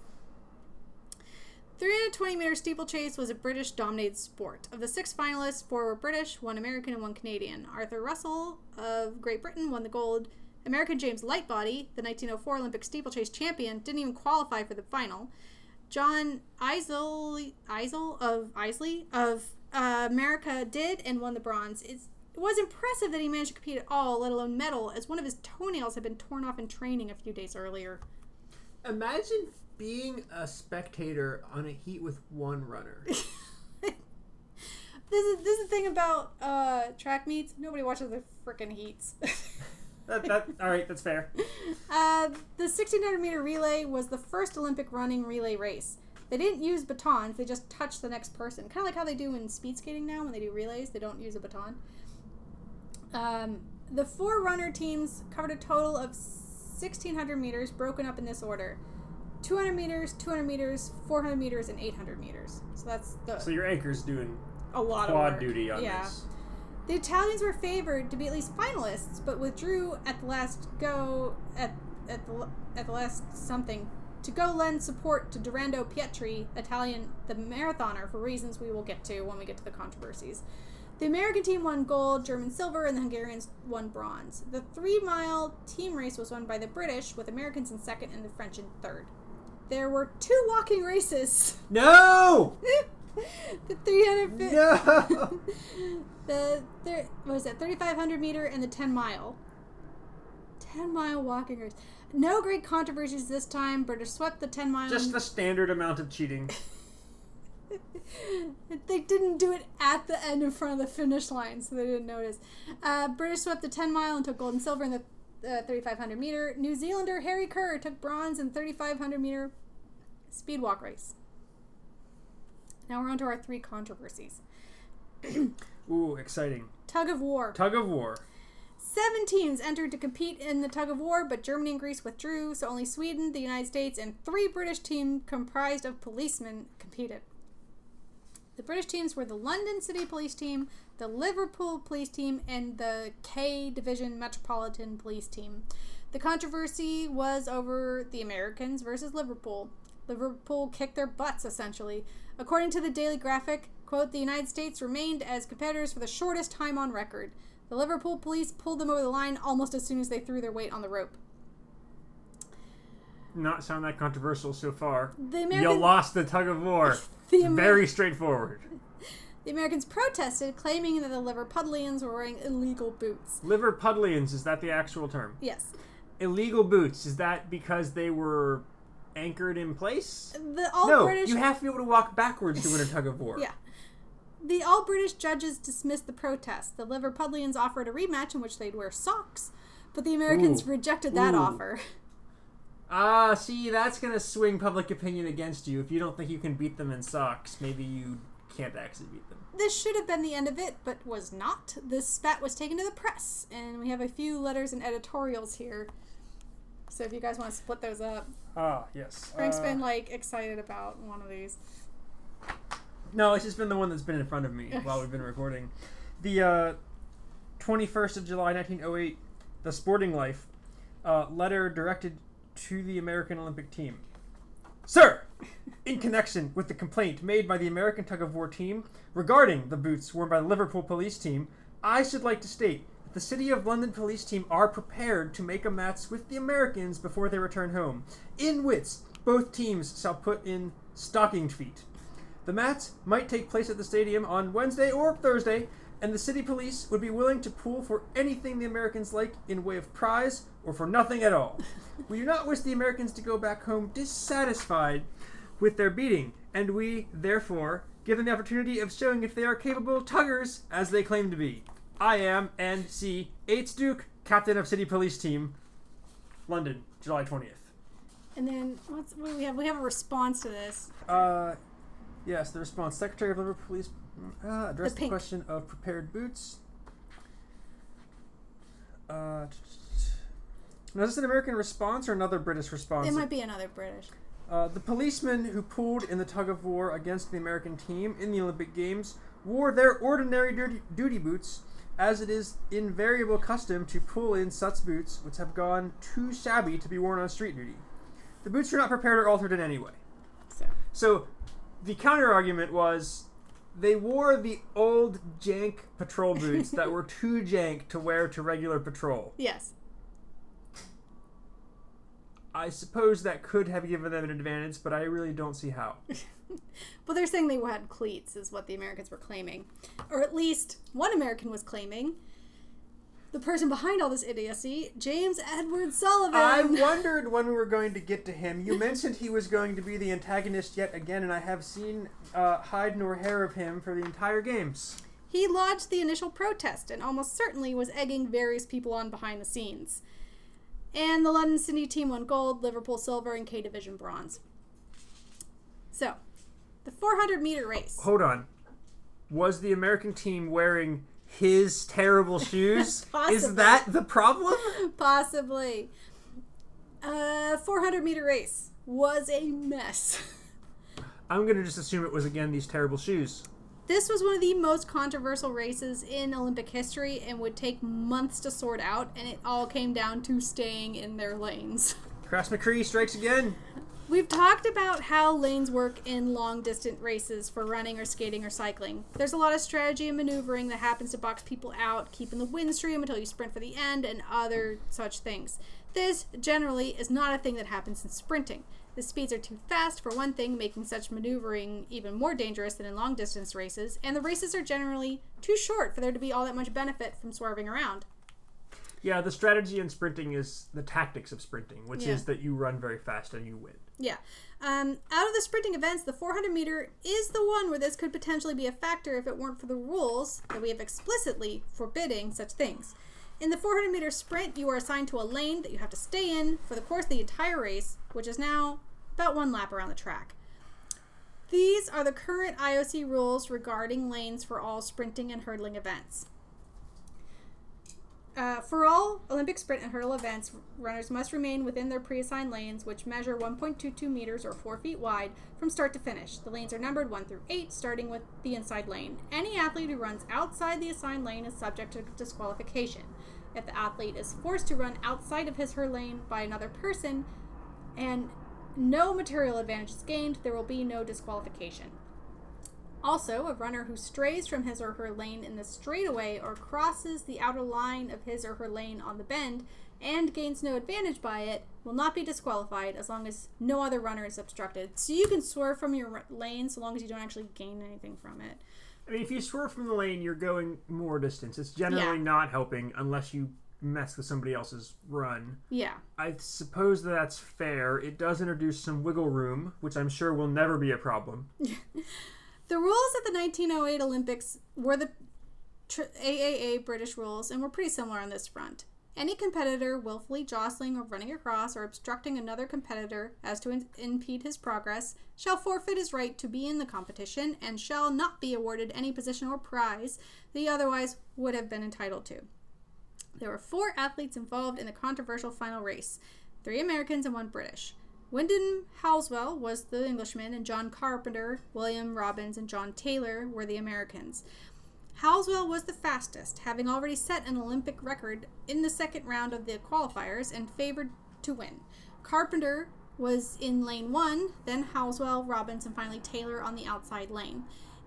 320 meter steeplechase was a British dominated sport. Of the six finalists, four were British, one American, and one Canadian. Arthur Russell of Great Britain won the gold. American James Lightbody, the 1904 Olympic steeplechase champion, didn't even qualify for the final. John Eisel, of Isley of uh, America did and won the bronze. It's, it was impressive that he managed to compete at all, let alone medal, as one of his toenails had been torn off in training a few days earlier. Imagine being a spectator on a heat with one runner. this is this is the thing about uh, track meets. Nobody watches the freaking heats. that, that, all right, that's fair. uh, the 1600 meter relay was the first Olympic running relay race. They didn't use batons; they just touched the next person, kind of like how they do in speed skating now when they do relays. They don't use a baton. Um, the four runner teams covered a total of 1600 meters, broken up in this order: 200 meters, 200 meters, 400 meters, and 800 meters. So that's the So your anchor's doing a lot of quad work. duty on yeah. this. The Italians were favored to be at least finalists, but withdrew at the last go at at the at the last something to go lend support to Dorando Pietri, Italian, the marathoner, for reasons we will get to when we get to the controversies. The American team won gold, German silver, and the Hungarians won bronze. The three mile team race was won by the British, with Americans in second and the French in third. There were two walking races. No! the 300 fi- No! the what was it 3500 meter and the 10 mile 10 mile walking race no great controversies this time british swept the 10 mile Just the standard amount of cheating. they didn't do it at the end in front of the finish line so they didn't notice uh, british swept the 10 mile and took gold and silver in the uh, 3500 meter new zealander harry kerr took bronze in the 3500 meter speed walk race now we're on to our three controversies Ooh, exciting. tug of war Tug of war. Seven teams entered to compete in the tug of war, but Germany and Greece withdrew, so only Sweden, the United States, and three British teams comprised of policemen competed. The British teams were the London City Police Team, the Liverpool Police Team, and the K Division Metropolitan Police Team. The controversy was over the Americans versus Liverpool. Liverpool kicked their butts, essentially. According to the Daily Graphic, quote, the United States remained as competitors for the shortest time on record. The Liverpool police pulled them over the line almost as soon as they threw their weight on the rope. Not sound that controversial so far. The You lost the tug of war. the, Amer- Very straightforward. the Americans protested, claiming that the Liverpudlians were wearing illegal boots. Liverpudlians, is that the actual term? Yes. Illegal boots, is that because they were anchored in place? The all no, British you have to be able to walk backwards to win a tug of war. Yeah. The all British judges dismissed the protest. The Liverpudlians offered a rematch in which they'd wear socks, but the Americans Ooh. rejected that Ooh. offer. Ah, see, that's gonna swing public opinion against you. If you don't think you can beat them in socks, maybe you can't actually beat them. This should have been the end of it, but was not. This spat was taken to the press, and we have a few letters and editorials here. So if you guys want to split those up, Ah, yes. Frank's been like excited about one of these. No, it's just been the one that's been in front of me while we've been recording. The uh, 21st of July, 1908, The Sporting Life, uh, letter directed to the American Olympic team. Sir, in connection with the complaint made by the American tug of war team regarding the boots worn by the Liverpool police team, I should like to state that the City of London police team are prepared to make a match with the Americans before they return home, in which both teams shall put in stockinged feet. The match might take place at the stadium on Wednesday or Thursday, and the city police would be willing to pool for anything the Americans like in way of prize or for nothing at all. we do not wish the Americans to go back home dissatisfied with their beating, and we, therefore, give them the opportunity of showing if they are capable tuggers as they claim to be. I am N.C. H. Duke, captain of City Police Team, London, July 20th. And then what's what do we have? We have a response to this. Uh, yes, the response. Secretary of Liverpool Police uh, addressed The the, question of prepared boots. Uh, now, is this an American response or another British response? It might be another British. Uh, the policemen who pulled in the tug of war against the American team in the Olympic Games wore their ordinary duty, duty boots, as it is invariable custom to pull in such boots which have gone too shabby to be worn on street duty. The boots were not prepared or altered in any way. So So the counter argument was they wore the old jank patrol boots that were too jank to wear to regular patrol. yes, I suppose that could have given them an advantage, but I really don't see how. Well, they're saying they had cleats, is what the Americans were claiming. Or at least one American was claiming. The person behind all this idiocy, James Edward Sullivan. I wondered when we were going to get to him. You mentioned he was going to be the antagonist yet again, and I have seen uh, hide nor hair of him for the entire games. He lodged the initial protest and almost certainly was egging various people on behind the scenes. And the London City team won gold, Liverpool silver, and K Division bronze. So, the 400 meter race. Hold on. Was the American team wearing his terrible shoes? Is that the problem? Possibly. Uh, 400 meter race was a mess. I'm going to just assume it was again these terrible shoes. This was one of the most controversial races in Olympic history and would take months to sort out, and it all came down to staying in their lanes. Crash McCree strikes again. We've talked about how lanes work in long distance races for running or skating or cycling. There's a lot of strategy and maneuvering that happens to box people out, keeping the wind stream until you sprint for the end, and other such things. This, generally, is not a thing that happens in sprinting. The speeds are too fast, for one thing, making such maneuvering even more dangerous than in long distance races, and the races are generally too short for there to be all that much benefit from swerving around. Yeah, the strategy in sprinting is the tactics of sprinting, which Yeah. is that you run very fast and you win. Yeah. Um, out of the sprinting events, the 400 meter is the one where this could potentially be a factor if it weren't for the rules that we have explicitly forbidding such things. In the 400 meter sprint, you are assigned to a lane that you have to stay in for the course of the entire race, which is now about one lap around the track. These are the current IOC rules regarding lanes for all sprinting and hurdling events. Uh, for all Olympic sprint and hurdle events, runners must remain within their pre assigned lanes, which measure 1.22 meters or 4 feet wide from start to finish. The lanes are numbered 1 through 8, starting with the inside lane. Any athlete who runs outside the assigned lane is subject to disqualification. If the athlete is forced to run outside of his her lane by another person and no material advantage is gained, there will be no disqualification. Also, a runner who strays from his or her lane in the straightaway or crosses the outer line of his or her lane on the bend and gains no advantage by it will not be disqualified as long as no other runner is obstructed. So you can swerve from your r- lane so long as you don't actually gain anything from it. I mean, if you swerve from the lane, you're going more distance. It's generally Yeah. not helping unless you mess with somebody else's run. Yeah. I suppose that that's fair. It does introduce some wiggle room, which I'm sure will never be a problem. The rules at the 1908 Olympics were the AAA British rules and were pretty similar on this front. Any competitor willfully jostling or running across or obstructing another competitor as to in- impede his progress shall forfeit his right to be in the competition and shall not be awarded any position or prize that he otherwise would have been entitled to. There were four athletes involved in the controversial final race three Americans and one British. Wyndham Halswell was the Englishman, and John Carpenter, William Robbins, and John Taylor were the Americans. Halswell was the fastest, having already set an Olympic record in the second round of the qualifiers and favored to win. Carpenter was in lane one, then Halswell, Robbins, and finally Taylor on the outside lane.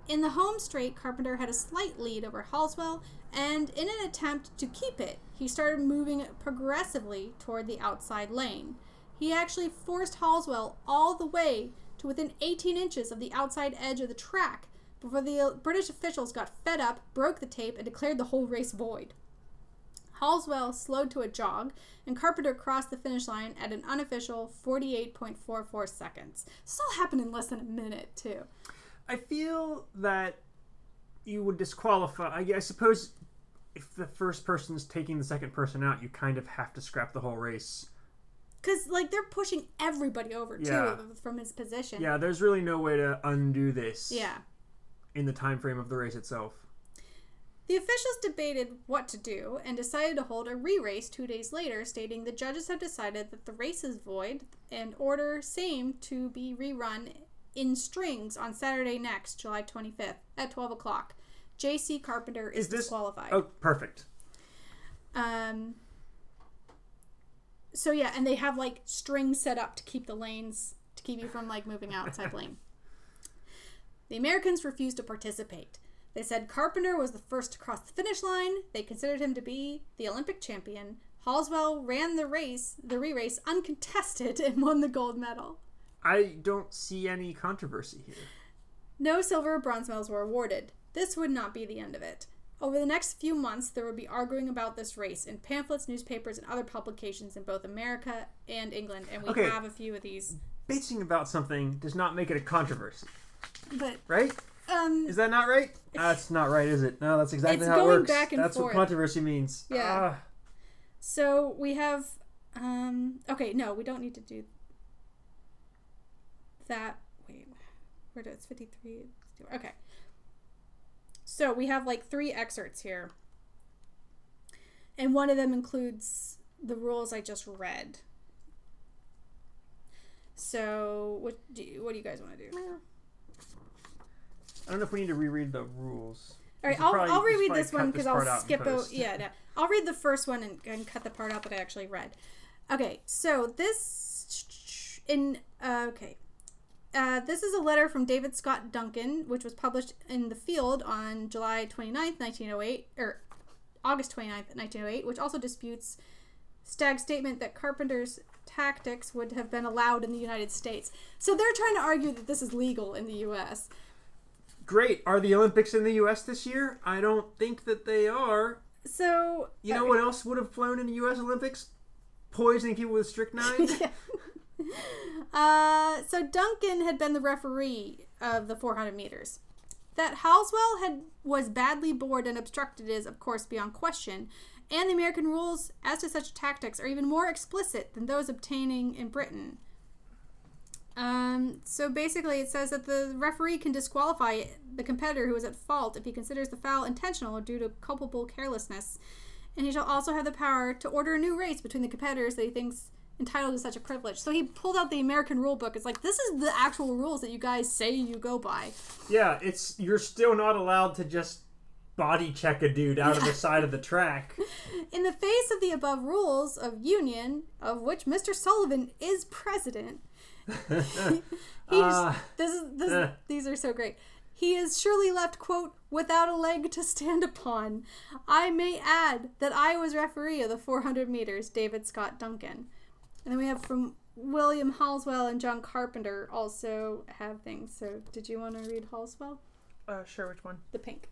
In the home straight, Carpenter had a slight lead over Halswell, and in an attempt to keep it, he started moving progressively toward the outside lane. He actually forced Halswell all the way to within 18 inches of the outside edge of the track before the uh, British officials got fed up, broke the tape, and declared the whole race void. Halswell slowed to a jog, and Carpenter crossed the finish line at an unofficial 48.44 seconds. This all happened in less than a minute, too. I feel that you would disqualify. I, I suppose if the first person's taking the second person out, you kind of have to scrap the whole race. Because, like, they're pushing everybody over, too, Yeah. from his position. Yeah, there's really no way to undo this Yeah. in the time frame of the race itself. The officials debated what to do and decided to hold a re race two days later, stating the judges have decided that the race is void and order same to be rerun in strings on Saturday next, July 25th at 12 o'clock. J.C. Carpenter is, Is this- disqualified. Oh, perfect. Um. So yeah, and they have like strings set up to keep the lanes to keep you from like moving outside lane. The Americans refused to participate. They said Carpenter was the first to cross the finish line. They considered him to be the Olympic champion. Halswell ran the race, the re-race, uncontested and won the gold medal. I don't see any controversy here. No silver or bronze medals were awarded. This would not be the end of it. Over the next few months, there would be arguing about this race in pamphlets, newspapers, and other publications in both America and England, and we Okay. have a few of these. Bitching about something does not make it a controversy, But right? um, Is that not right? That's not right, is it? No, that's exactly It's how it going works. back and forth. that's forth. what controversy means. Yeah. Ah. so we have um, okay, no, we don't need to do that. Wait, where does fifty three? Okay, so we have like three excerpts here, and one of them includes the rules I just read. So what do you, what do you guys want to do? I don't know if we need to reread the rules. All right, I'll, probably- I'll reread this one because I'll skip over. post. Yeah, no, I'll read the first one and, and cut the part out that I actually read. Okay, so this in uh, okay. Uh, this is a letter from David Scott Duncan, which was published in the Field on July 29th, 1908, or August 29th, 1908, which also disputes Stagg's statement that Carpenter's tactics would have been allowed in the United States. So they're trying to argue that this is legal in the U.S. Great. Are the Olympics in the U.S. this year? I don't think that they are. So You know what else would have flown in the U.S. Olympics? Poisoning people with strychnine. Uh, so Duncan had been the referee of the 400 meters. That Halswell had was badly bored and obstructed is, of course, beyond question. And the American rules as to such tactics are even more explicit than those obtaining in Britain. Um, so basically, it says that the referee can disqualify the competitor who is at fault if he considers the foul intentional or due to culpable carelessness. And he shall also have the power to order a new race between the competitors that he thinks entitled to such a privilege. So he pulled out the American rule book. It's like, this is the actual rules that you guys say you go by. yeah, it's you're still not allowed to just body check a dude out of the side of the track. In the face of the above rules of union, of which Mr. Sullivan is president, he this is this, Uh. these are so great. He is surely left, quote, without a leg to stand upon. I may add that I was referee of the 400 meters, David Scott Duncan. And then we have from William Halswell and John Carpenter also have things. So did you want to read Halswell? Uh, sure, which one? The pink.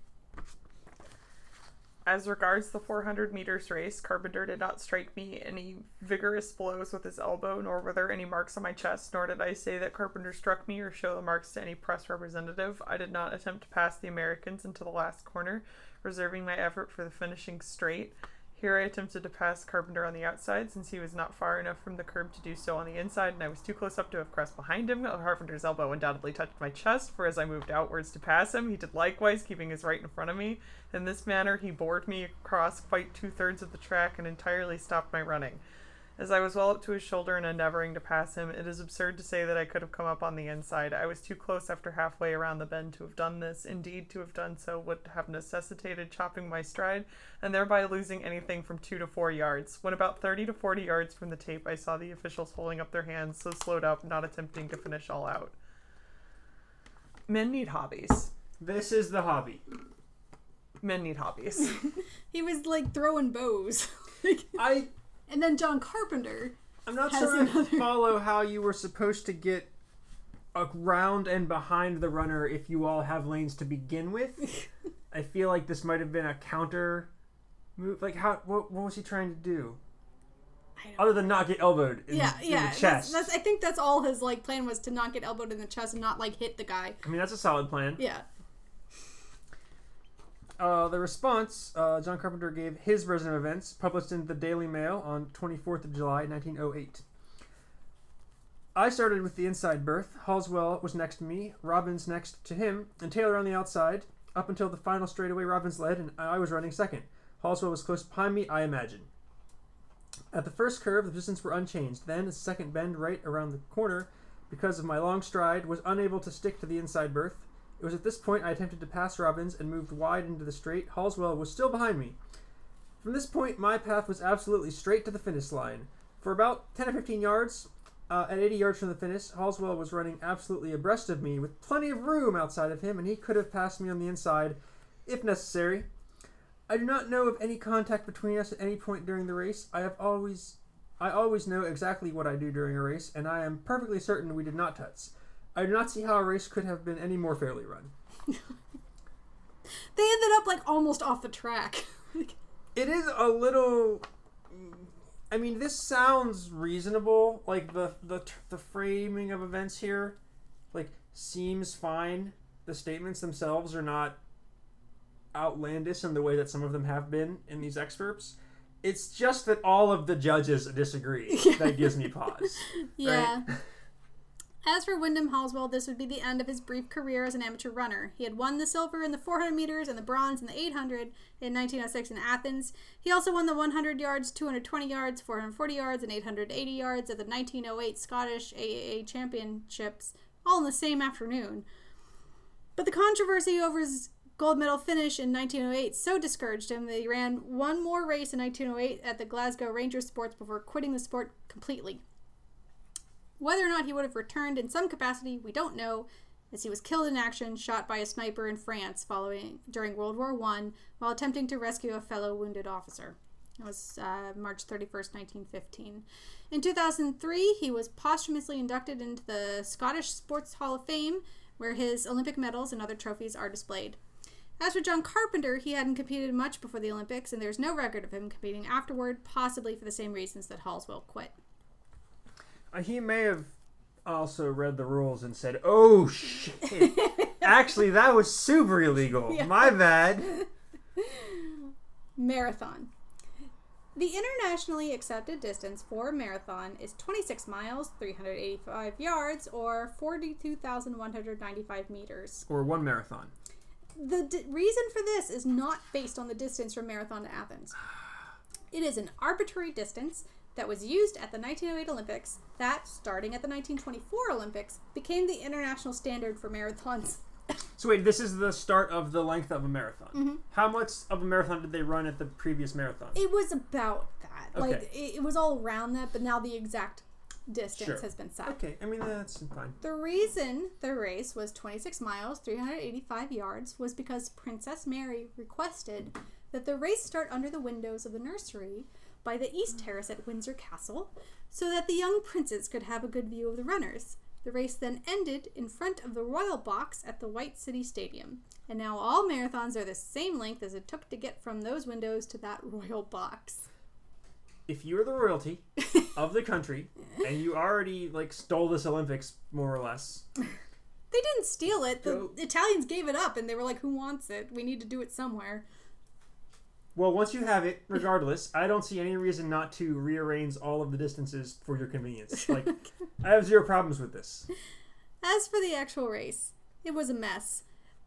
As regards the 400 meters race, Carpenter did not strike me any vigorous blows with his elbow, nor were there any marks on my chest, nor did I say that Carpenter struck me or show the marks to any press representative. I did not attempt to pass the Americans into the last corner, reserving my effort for the finishing straight. Here I attempted to pass Carpenter on the outside, since he was not far enough from the curb to do so on the inside, and I was too close up to have crossed behind him. Carpenter's elbow undoubtedly touched my chest, for as I moved outwards to pass him, he did likewise, keeping his right in front of me. In this manner, he bored me across quite two thirds of the track and entirely stopped my running. As I was well up to his shoulder and endeavoring to pass him, it is absurd to say that I could have come up on the inside. I was too close after halfway around the bend to have done this. Indeed, to have done so would have necessitated chopping my stride and thereby losing anything from two to four yards. When about 30 to 40 yards from the tape, I saw the officials holding up their hands, so slowed up, not attempting to finish all out. Men need hobbies. This is the hobby. Men need hobbies. He was like throwing bows. Like- I and then John Carpenter. I'm not Has sure I another- follow how you were supposed to get around and behind the runner if you all have lanes to begin with. I feel like this might have been a counter move. Like how? What, what was he trying to do? Other than not get elbowed in, yeah, in yeah. the That's, that's, I think that's all his like plan was to not get elbowed in the chest and not like hit the guy. I mean, that's a solid plan. Yeah. Uh, the response, uh, John Carpenter gave his version of events, published in the Daily Mail on 24th of July, 1908. I started with the inside berth. Halswell was next to me, Robbins next to him, and Taylor on the outside. Up until the final straightaway, Robbins led, and I was running second. Halswell was close behind me, I imagine. At the first curve, the positions were unchanged. Then, a second bend right around the corner, because of my long stride, was unable to stick to the inside berth. It was at this point I attempted to pass Robbins and moved wide into the straight. Halswell was still behind me. From this point, my path was absolutely straight to the finish line. For about 10 or 15 yards, uh, at 80 yards from the finish, Halswell was running absolutely abreast of me with plenty of room outside of him, and he could have passed me on the inside if necessary. I do not know of any contact between us at any point during the race. I have always I always know exactly what I do during a race, and I am perfectly certain we did not touch. I do not see how a race could have been any more fairly run. They ended up like almost off the track. It is a little. I mean, this sounds reasonable. Like the the the framing of events here, like seems fine. The statements themselves are not outlandish in the way that some of them have been in these excerpts. It's just that all of the judges disagree that gives me pause. yeah. As for Wyndham Halswell, this would be the end of his brief career as an amateur runner. He had won the silver in the 400 meters and the bronze in the 800 in 1906 in Athens. He also won the 100 yards, 220 yards, 440 yards, and 880 yards at the 1908 Scottish AAA Championships, all in the same afternoon. But the controversy over his gold medal finish in 1908 so discouraged him that he ran one more race in 1908 at the Glasgow Rangers Sports before quitting the sport completely. Whether or not he would have returned in some capacity, we don't know, as he was killed in action, shot by a sniper in France following during World War One while attempting to rescue a fellow wounded officer. It was uh, March 31st, 1915. In 2003, he was posthumously inducted into the Scottish Sports Hall of Fame, where his Olympic medals and other trophies are displayed. As for John Carpenter, he hadn't competed much before the Olympics, and there's no record of him competing afterward, possibly for the same reasons that Halswell quit. Uh, he may have also read the rules and said, "Oh shit! Actually, that was super illegal. Yeah. My bad." Marathon. The internationally accepted distance for a marathon is 26 miles, 385 yards, or 42,195 meters. Or one marathon. The d- reason for this is not based on the distance from Marathon to Athens. It is an arbitrary distance that was used at the 1908 Olympics that, starting at the 1924 Olympics, became the international standard for marathons. So wait, this is the start of the length of a marathon. Mm-hmm. How much of a marathon did they run at the previous marathon? It was about that. Like, it, it was all around that, but now the exact distance Sure. has been set. Okay, I mean that's fine. The reason the race was 26 miles, 385 yards, was because Princess Mary requested that the race start under the windows of the nursery by the east terrace at Windsor Castle so that the young princes could have a good view of the runners. The race then ended in front of the Royal Box at the White City Stadium. And now all marathons are the same length as it took to get from those windows to that Royal Box. If you're the royalty of the country and you already like stole this Olympics more or less, They didn't steal it. The Go- Italians gave it up and they were like, who wants it? We need to do it somewhere. Well, once you have it, regardless, I don't see any reason not to rearrange all of the distances for your convenience. Like, I have zero problems with this. As for the actual race, it was a mess.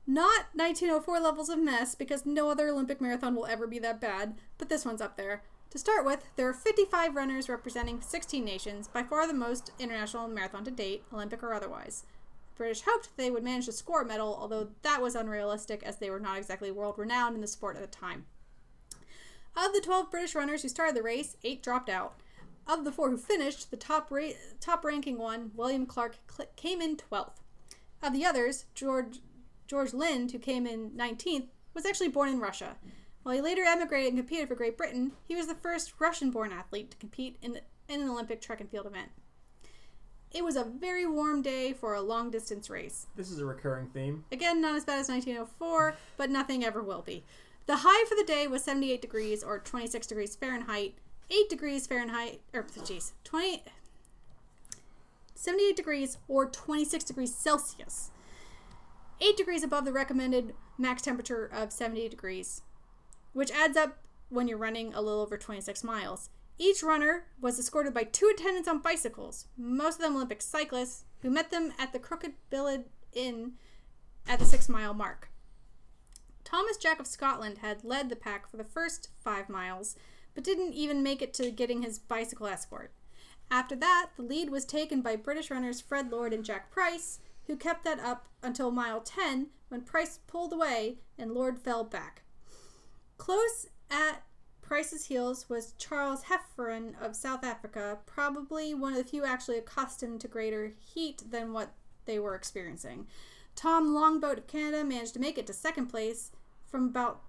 Not 1904 levels of mess, because no other Olympic marathon will ever be that bad, but this one's up there. To start with, there are 55 runners representing 16 nations, by far the most international marathon to date, Olympic or otherwise. The British hoped they would manage to score a medal, although that was unrealistic as they were not exactly world renowned in the sport at the time. Of the 12 British runners who started the race, 8 dropped out. Of the 4 who finished, the top, ra- top ranking one, William Clark, cl- came in 12th. Of the others, George, George Lind, who came in 19th, was actually born in Russia. While he later emigrated and competed for Great Britain, he was the first Russian born athlete to compete in, in an Olympic track and field event. It was a very warm day for a long distance race. This is a recurring theme. Again, not as bad as 1904, but nothing ever will be. The high for the day was 78 degrees or 26 degrees Fahrenheit, 8 degrees Fahrenheit, or jeez, 20, 78 degrees or 26 degrees Celsius. 8 degrees above the recommended max temperature of 70 degrees, which adds up when you're running a little over 26 miles. Each runner was escorted by two attendants on bicycles, most of them Olympic cyclists, who met them at the Crooked Billet Inn at the six mile mark. Thomas Jack of Scotland had led the pack for the first five miles, but didn't even make it to getting his bicycle escort. After that, the lead was taken by British runners Fred Lord and Jack Price, who kept that up until mile 10 when Price pulled away and Lord fell back. Close at Price's heels was Charles Hefferon of South Africa, probably one of the few actually accustomed to greater heat than what they were experiencing. Tom Longboat of Canada managed to make it to second place from about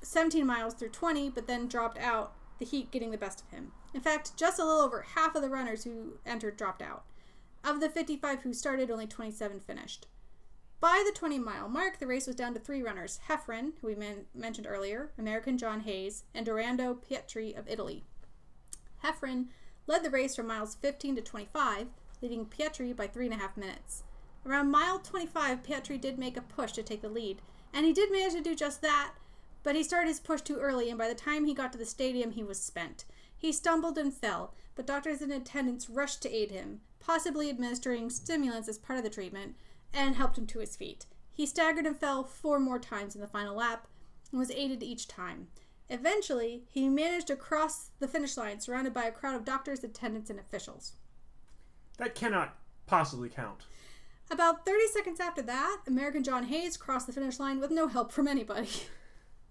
17 miles through 20, but then dropped out, the heat getting the best of him. In fact, just a little over half of the runners who entered dropped out. Of the 55 who started, only 27 finished. By the 20 mile mark, the race was down to three runners Hefferon, who we men- mentioned earlier, American John Hayes, and Dorando Pietri of Italy. Hefferon led the race from miles 15 to 25, leading Pietri by three and a half minutes. Around mile 25, Pietri did make a push to take the lead, and he did manage to do just that, but he started his push too early, and by the time he got to the stadium, he was spent. He stumbled and fell, but doctors and attendants rushed to aid him, possibly administering stimulants as part of the treatment, and helped him to his feet. He staggered and fell four more times in the final lap and was aided each time. Eventually, he managed to cross the finish line surrounded by a crowd of doctors, attendants, and officials. That cannot possibly count. About 30 seconds after that, American John Hayes crossed the finish line with no help from anybody.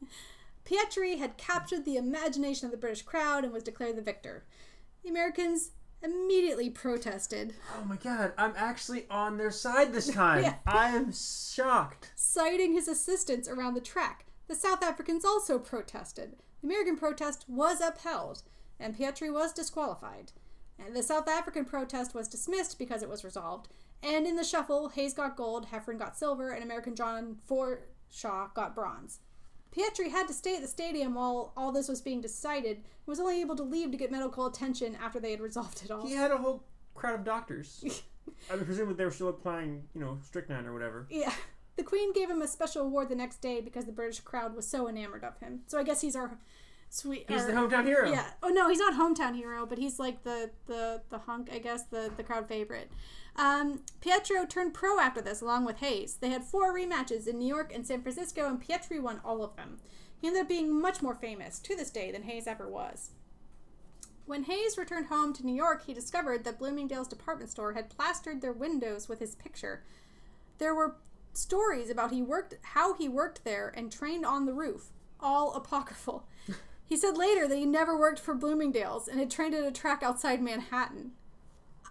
Pietri had captured the imagination of the British crowd and was declared the victor. The Americans immediately protested, Oh my god, I'm actually on their side this time. Yeah. I am shocked. citing his assistance around the track. The South Africans also protested. The American protest was upheld, and Pietri was disqualified. And the South African protest was dismissed because it was resolved. And in the shuffle, Hayes got gold, Hefferon got silver, and American John Forshaw got bronze. Pietri had to stay at the stadium while all this was being decided and was only able to leave to get medical attention after they had resolved it all. He had a whole crowd of doctors. I mean, presumably they were still applying, you know, strychnine or whatever. Yeah. The Queen gave him a special award the next day because the British crowd was so enamored of him. So I guess he's our sweet. He's our- the hometown hero. Yeah. Oh no, he's not hometown hero, but he's like the the the hunk, I guess, the the crowd favorite. Um, Pietro turned pro after this, along with Hayes. They had four rematches in New York and San Francisco, and Pietri won all of them. He ended up being much more famous to this day than Hayes ever was. When Hayes returned home to New York, he discovered that Bloomingdale's department store had plastered their windows with his picture. There were stories about he worked how he worked there and trained on the roof, all apocryphal. he said later that he never worked for Bloomingdale's and had trained at a track outside Manhattan.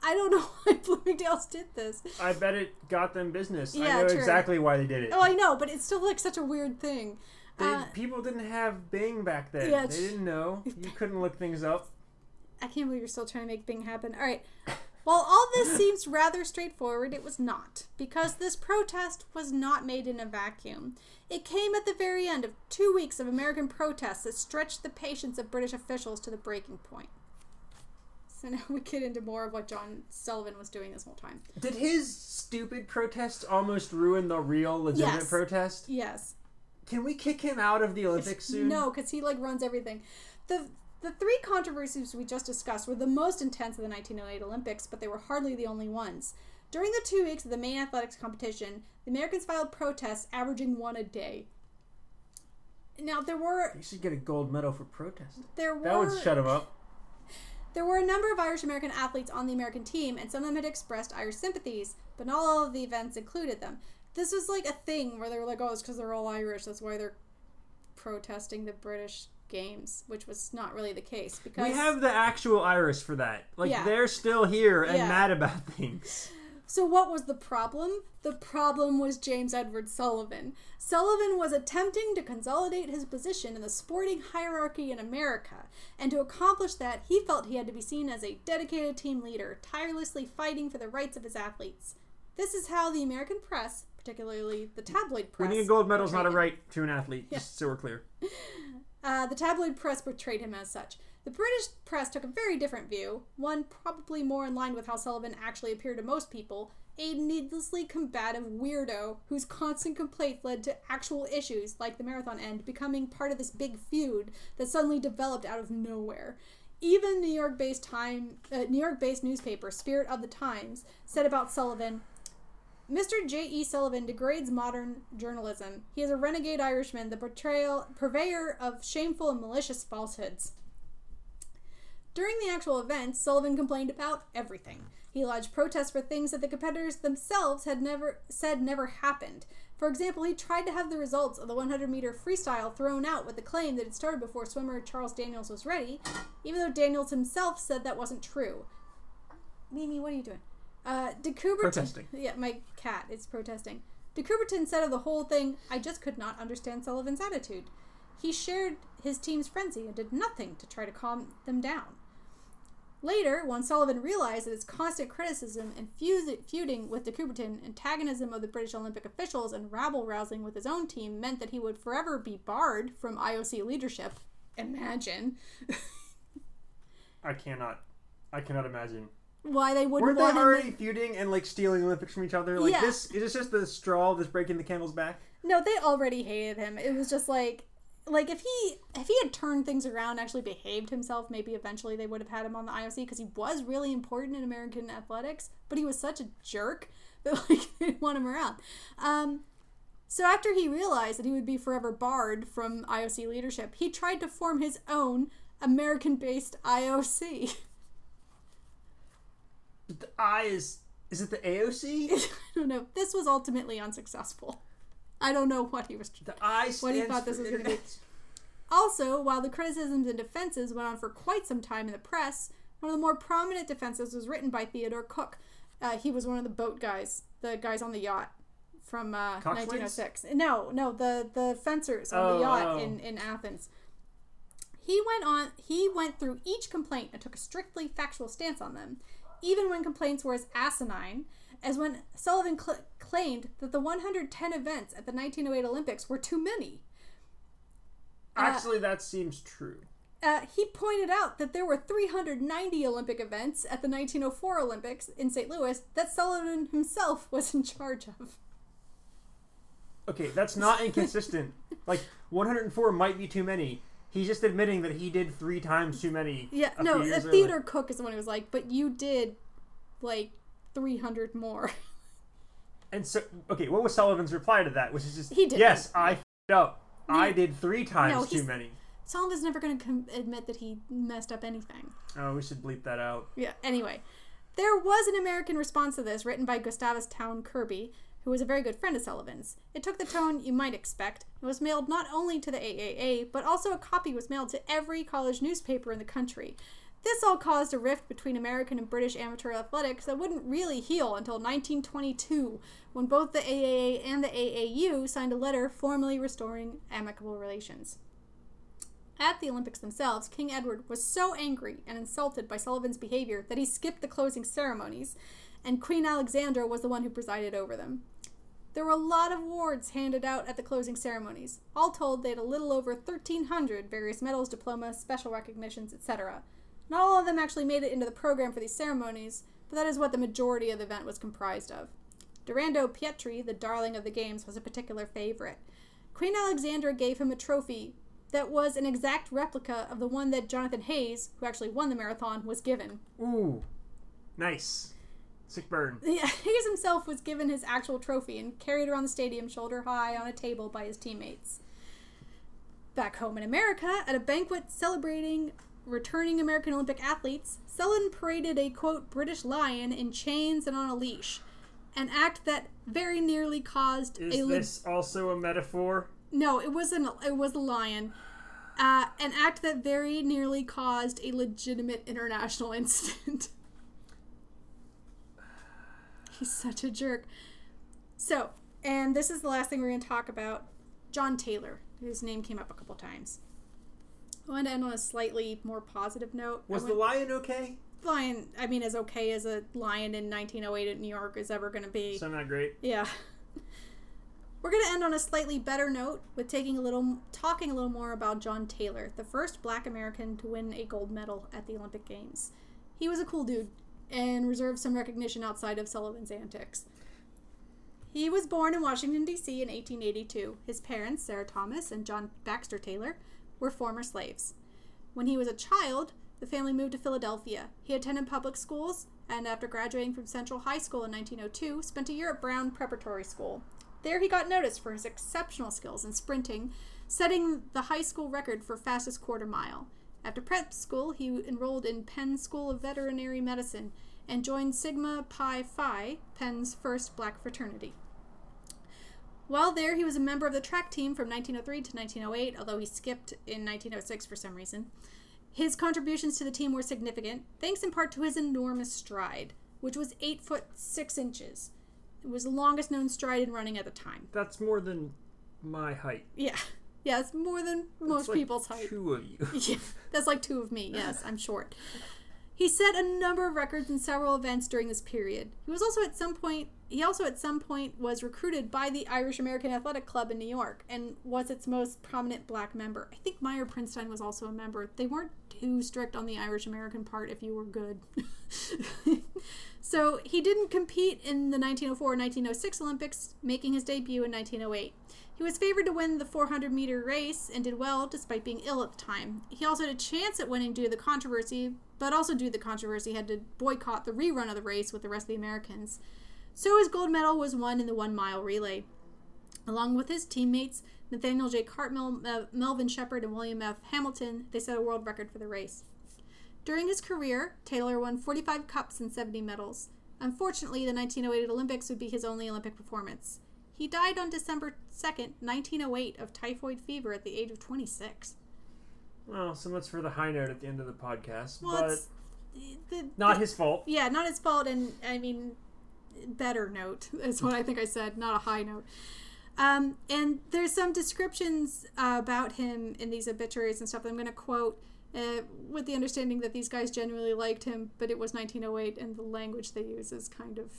I don't know why Bloomingdale's did this. I bet it got them business. Yeah, I know true. exactly why they did it. Oh, I know, but it's still like such a weird thing. They, Uh, people didn't have Bing back then. Yeah, they didn't know. You couldn't look things up. I can't believe you're still trying to make Bing happen. All right. While all this seems rather straightforward, it was not, because this protest was not made in a vacuum. It came at the very end of two weeks of American protests that stretched the patience of British officials to the breaking point. So now we get into more of what John Sullivan was doing this whole time. Did his stupid protests almost ruin the real legitimate Yes. protest? Yes. Can we kick him out of the Olympics soon? No, because he like runs everything. The the three controversies we just discussed were the most intense of the 1908 Olympics, but they were hardly the only ones. During the two weeks of the main athletics competition, the Americans filed protests averaging one a day. Now there were You should get a gold medal for protesting. there were That would shut him up. There were a number of Irish American athletes on the American team, and some of them had expressed Irish sympathies, but not all of the events included them. This was like a thing where they were like, oh, it's because they're all Irish, that's why they're protesting the British games, which was not really the case. Because We have the actual Irish for that. Like Yeah. they're still here and Yeah. mad about things. So, what was the problem? The problem was James Edward Sullivan. Sullivan was attempting to consolidate his position in the sporting hierarchy in America, and to accomplish that, he felt he had to be seen as a dedicated team leader, tirelessly fighting for the rights of his athletes. This is how the American press, particularly the tabloid press, Winning a gold medal is not a right to an athlete, just so we're clear. Uh, the tabloid press portrayed him as such. The British press took a very different view, one probably more in line with how Sullivan actually appeared to most people a needlessly combative weirdo whose constant complaints led to actual issues like the marathon end becoming part of this big feud that suddenly developed out of nowhere. Even New York-based time, uh, New York-based newspaper Spirit of the Times said about Sullivan, Mr. J.E. Sullivan degrades modern journalism. He is a renegade Irishman, the portrayal, purveyor of shameful and malicious falsehoods. During the actual event, Sullivan complained about everything. He lodged protests for things that the competitors themselves had never said never happened. For example, he tried to have the results of the 100 meter freestyle thrown out with the claim that it started before swimmer Charles Daniels was ready, even though Daniels himself said that wasn't true. Mimi, what are you doing? Uh, De Coubertin, Protesting. Yeah, my cat is protesting. De Coubertin said of the whole thing, I just could not understand Sullivan's attitude. He shared his team's frenzy and did nothing to try to calm them down. Later, when Sullivan realized that his constant criticism and feuding with de Coubertin, antagonism of the British Olympic officials, and rabble rousing with his own team meant that he would forever be barred from IOC leadership, imagine I cannot. I cannot imagine. why they wouldn't Weren't they already feuding and like stealing Olympics from each other? Like Yeah. this is this just the straw that's breaking the camel's back? No, they already hated him. It was just like like if he if he had turned things around, actually behaved himself, maybe eventually they would have had him on the IOC because he was really important in American athletics, but he was such a jerk that like they didn't want him around. Um so after he realized that he would be forever barred from IOC leadership, he tried to form his own American-based IOC. But the I is is it the AOC? I don't know. This was ultimately unsuccessful. I don't know what he was The I What he thought this was gonna be. Also, while the criticisms and defenses went on for quite some time in the press, One of the more prominent defenses was written by Theodore Cook. Uh, he was one of the boat guys, the guys on the yacht from uh, 1906. No, no, the the fencers on Oh, the yacht oh. in, in Athens. He went on. He went through each complaint and took a strictly factual stance on them, even when complaints were as asinine as when Sullivan cl- claimed that the 110 events at the 1908 Olympics were too many. Uh, Actually, that seems true. Uh, he pointed out that there were 390 Olympic events at the 1904 Olympics in St. Louis that Sullivan himself was in charge of. Okay, that's not inconsistent. like 104 might be too many. He's just admitting that he did three times too many. Yeah, no, uh, earlier. Theodore Cook is the one who was like, but you did like 300 more. And so, okay, what was Sullivan's reply to that? Which is just, He didn't. yes, I f***ed up. I did three times No, too many. Sullivan's never going to com- admit that he messed up anything. Oh, we should bleep that out. Yeah, anyway. There was an American response to this written by Gustavus Town Kirby, who was a very good friend of Sullivan's. It took the tone you might expect. It was mailed not only to the AAA, but also a copy was mailed to every college newspaper in the country. This all caused a rift between American and British amateur athletics that wouldn't really heal until 1922, when both the AAA and the AAU signed a letter formally restoring amicable relations. At the Olympics themselves, King Edward was so angry and insulted by Sullivan's behavior that he skipped the closing ceremonies, and Queen Alexandra was the one who presided over them. There were a lot of awards handed out at the closing ceremonies. All told, they had a little over 1,300 various medals, diplomas, special recognitions, etc. Not all of them actually made it into the program for these ceremonies, but that is what the majority of the event was comprised of. Dorando Pietri, the darling of the games, was a particular favorite. Queen Alexandra gave him a trophy that was an exact replica of the one that Jonathan Hayes, who actually won the marathon, was given. Ooh, nice. Sick burn. Yeah, Hayes himself was given his actual trophy and carried around the stadium shoulder high on a table by his teammates. Back home in America, at a banquet celebrating returning American Olympic athletes, Sullivan paraded a quote British lion in chains and on a leash, an act that very nearly caused Is a le- this also a metaphor? no, it wasn't. It was a lion. Uh, an act that very nearly caused a legitimate international incident. He's such a jerk. So, and this is the last thing we're going to talk about. John Taylor, whose name came up a couple times. I want to end on a slightly more positive note. Was the lion okay? lion? I mean, as okay as a lion in 1908 in New York is ever going to be. So not great. Yeah. We're going to end on a slightly better note with taking a little talking a little more about John Taylor, the first black American to win a gold medal at the Olympic Games. He was a cool dude and reserved some recognition outside of Sullivan's antics. He was born in Washington D.C. in 1882. His parents, Sarah Thomas and John Baxter Taylor, were former slaves. When he was a child, the family moved to Philadelphia. He attended public schools and after graduating from Central High School in 1902, spent a year at Brown Preparatory School. There he got noticed for his exceptional skills in sprinting, setting the high school record for fastest quarter mile. After prep school, he enrolled in Penn School of Veterinary Medicine and joined Sigma Pi Phi, Penn's first black fraternity. While there, he was a member of the track team from 1903 to 1908, although he skipped in 1906 for some reason. His contributions to the team were significant, thanks in part to his enormous stride, which was 8 foot 6 inches. It was the longest known stride in running at the time. That's more than my height. Yeah. Yeah, it's more than most It's like people's height. Two of you. Yeah, that's like two of me. Yes, I'm short. He set a number of records in several events during this period. He was also at some point he also at some point was recruited by the Irish American Athletic Club in New York and was its most prominent black member. I think Meyer Prinstein was also a member. They weren't too strict on the Irish American part if you were good. so he didn't compete in the 1904-1906 Olympics, making his debut in 1908. He was favored to win the 400 meter race and did well despite being ill at the time. He also had a chance at winning due to the controversy, but also due to the controversy, had to boycott the rerun of the race with the rest of the Americans. So his gold medal was won in the one mile relay. Along with his teammates, Nathaniel J. Cartmel, Mel- Melvin Sheppard, and William F. Hamilton, they set a world record for the race. During his career, Taylor won 45 cups and 70 medals. Unfortunately, the 1908 Olympics would be his only Olympic performance. He died on December 2nd, 1908, of typhoid fever at the age of 26. Well, so much for the high note at the end of the podcast. Well, but it's the, Not his fault. yeah, not his fault, and I mean, better note is what I think I said, not a high note. Um, and there's some descriptions uh, about him in these obituaries and stuff that I'm going to quote uh, with the understanding that these guys genuinely liked him, but it was 1908, and the language they use is kind of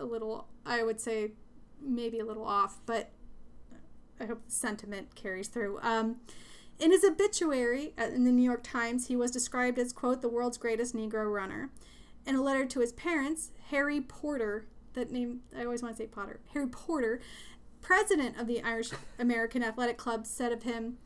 a little, I would say, maybe a little off, but I hope the sentiment carries through. Um, in his obituary in the New York Times, he was described as, quote, the world's greatest Negro runner. In a letter to his parents, Harry Porter, that name, I always want to say Potter, Harry Porter, president of the Irish American Athletic Club, said of him,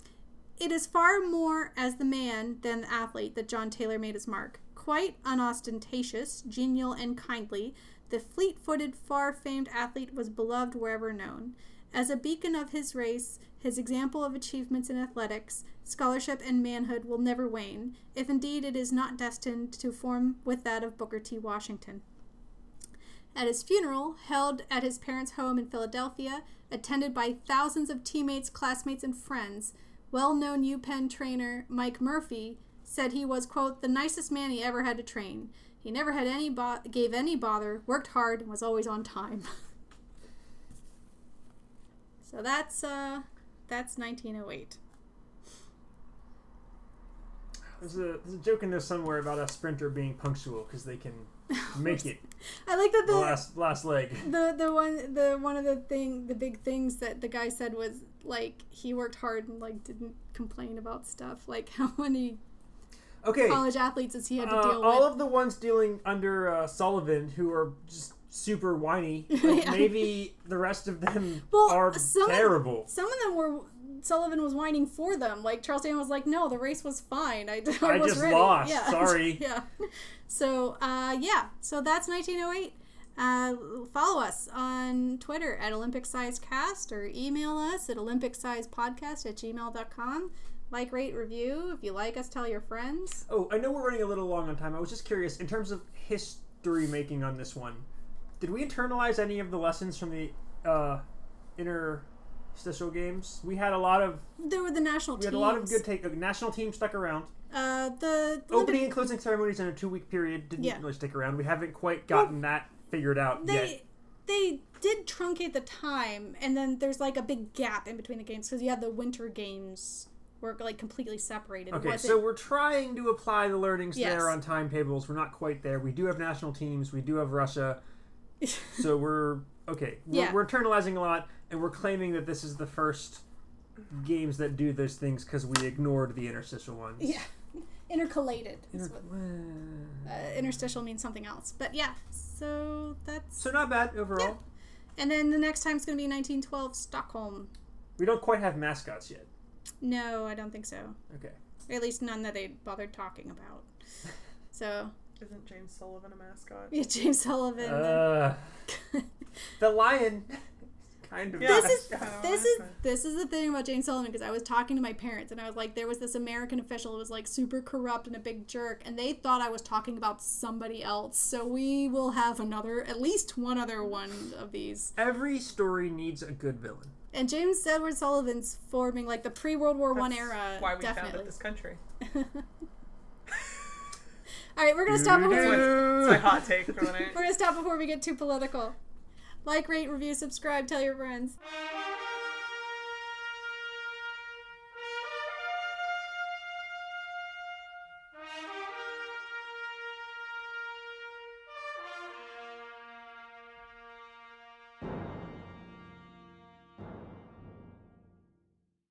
It is far more as the man than the athlete that John Taylor made his mark. Quite unostentatious, genial, and kindly, the fleet footed, far famed athlete was beloved wherever known. As a beacon of his race, his example of achievements in athletics, scholarship, and manhood will never wane, if indeed it is not destined to form with that of Booker T. Washington. At his funeral, held at his parents' home in Philadelphia, attended by thousands of teammates, classmates, and friends, well known UPenn trainer Mike Murphy said he was, quote, the nicest man he ever had to train. He never had any bo- gave any bother, worked hard, and was always on time. so that's uh that's 1908. There's a, there's a joke in there somewhere about a sprinter being punctual because they can make it I like that the the last last leg. the the one the one of the thing the big things that the guy said was like he worked hard and like didn't complain about stuff like how many Okay, college athletes has he had to uh, deal all with of the ones dealing under uh, Sullivan who are just super whiny. Like Yeah. maybe the rest of them Well, are some of- terrible. some of them were Sullivan was whining for them like Charles Daniel was like no the race was fine I, I, I was just ready. lost. yeah Sorry. yeah so uh yeah so that's 1908 uh, follow us on Twitter at Olympic Size Cast or email us at Olympic Size Podcast at gmail.com. Like, rate, review. If you like us, tell your friends. Oh, I know we're running a little long on time. I was just curious in terms of history making on this one. Did we internalize any of the lessons from the uh, interstitial games? We had a lot of There were the national we teams. had a lot of good take. Uh, national teams stuck around. Uh, the Opening Olympic- and closing ceremonies in a two week period didn't Yeah. really stick around. We haven't quite gotten that figured out they yet. they did truncate the time, and then there's like a big gap in between the games because you had the winter games were like completely separated. Okay, so we're trying to apply the learnings Yes. there on timetables. We're not quite there. We do have national teams. We do have Russia. so we're okay. We're, Yeah. we're internalizing a lot, and we're claiming that this is the first games that do those things because we ignored the interstitial ones. yeah, intercalated. Inter- what- uh, interstitial means something else, but yeah. So that's so not bad overall. and then the next time is going to be 1912 Stockholm. We don't quite have mascots yet. No, I don't think so. Okay. At least none that they bothered talking about. So Isn't James Sullivan a mascot? yeah, James Sullivan. Uh, the lion, kind of. Yeah. this is this is this is the thing about James Sullivan because I was talking to my parents and I was like, there was this American official who was like super corrupt and a big jerk, and they thought I was talking about somebody else. So we will have another, at least one other one of these. Every story needs a good villain. And James Edward Sullivan's forming like the pre World War One era. Why we definitely. founded this country. All right, we're gonna stop before It's my hot take for the night. we're gonna stop before we get too political. Like, rate, review, subscribe, tell your friends.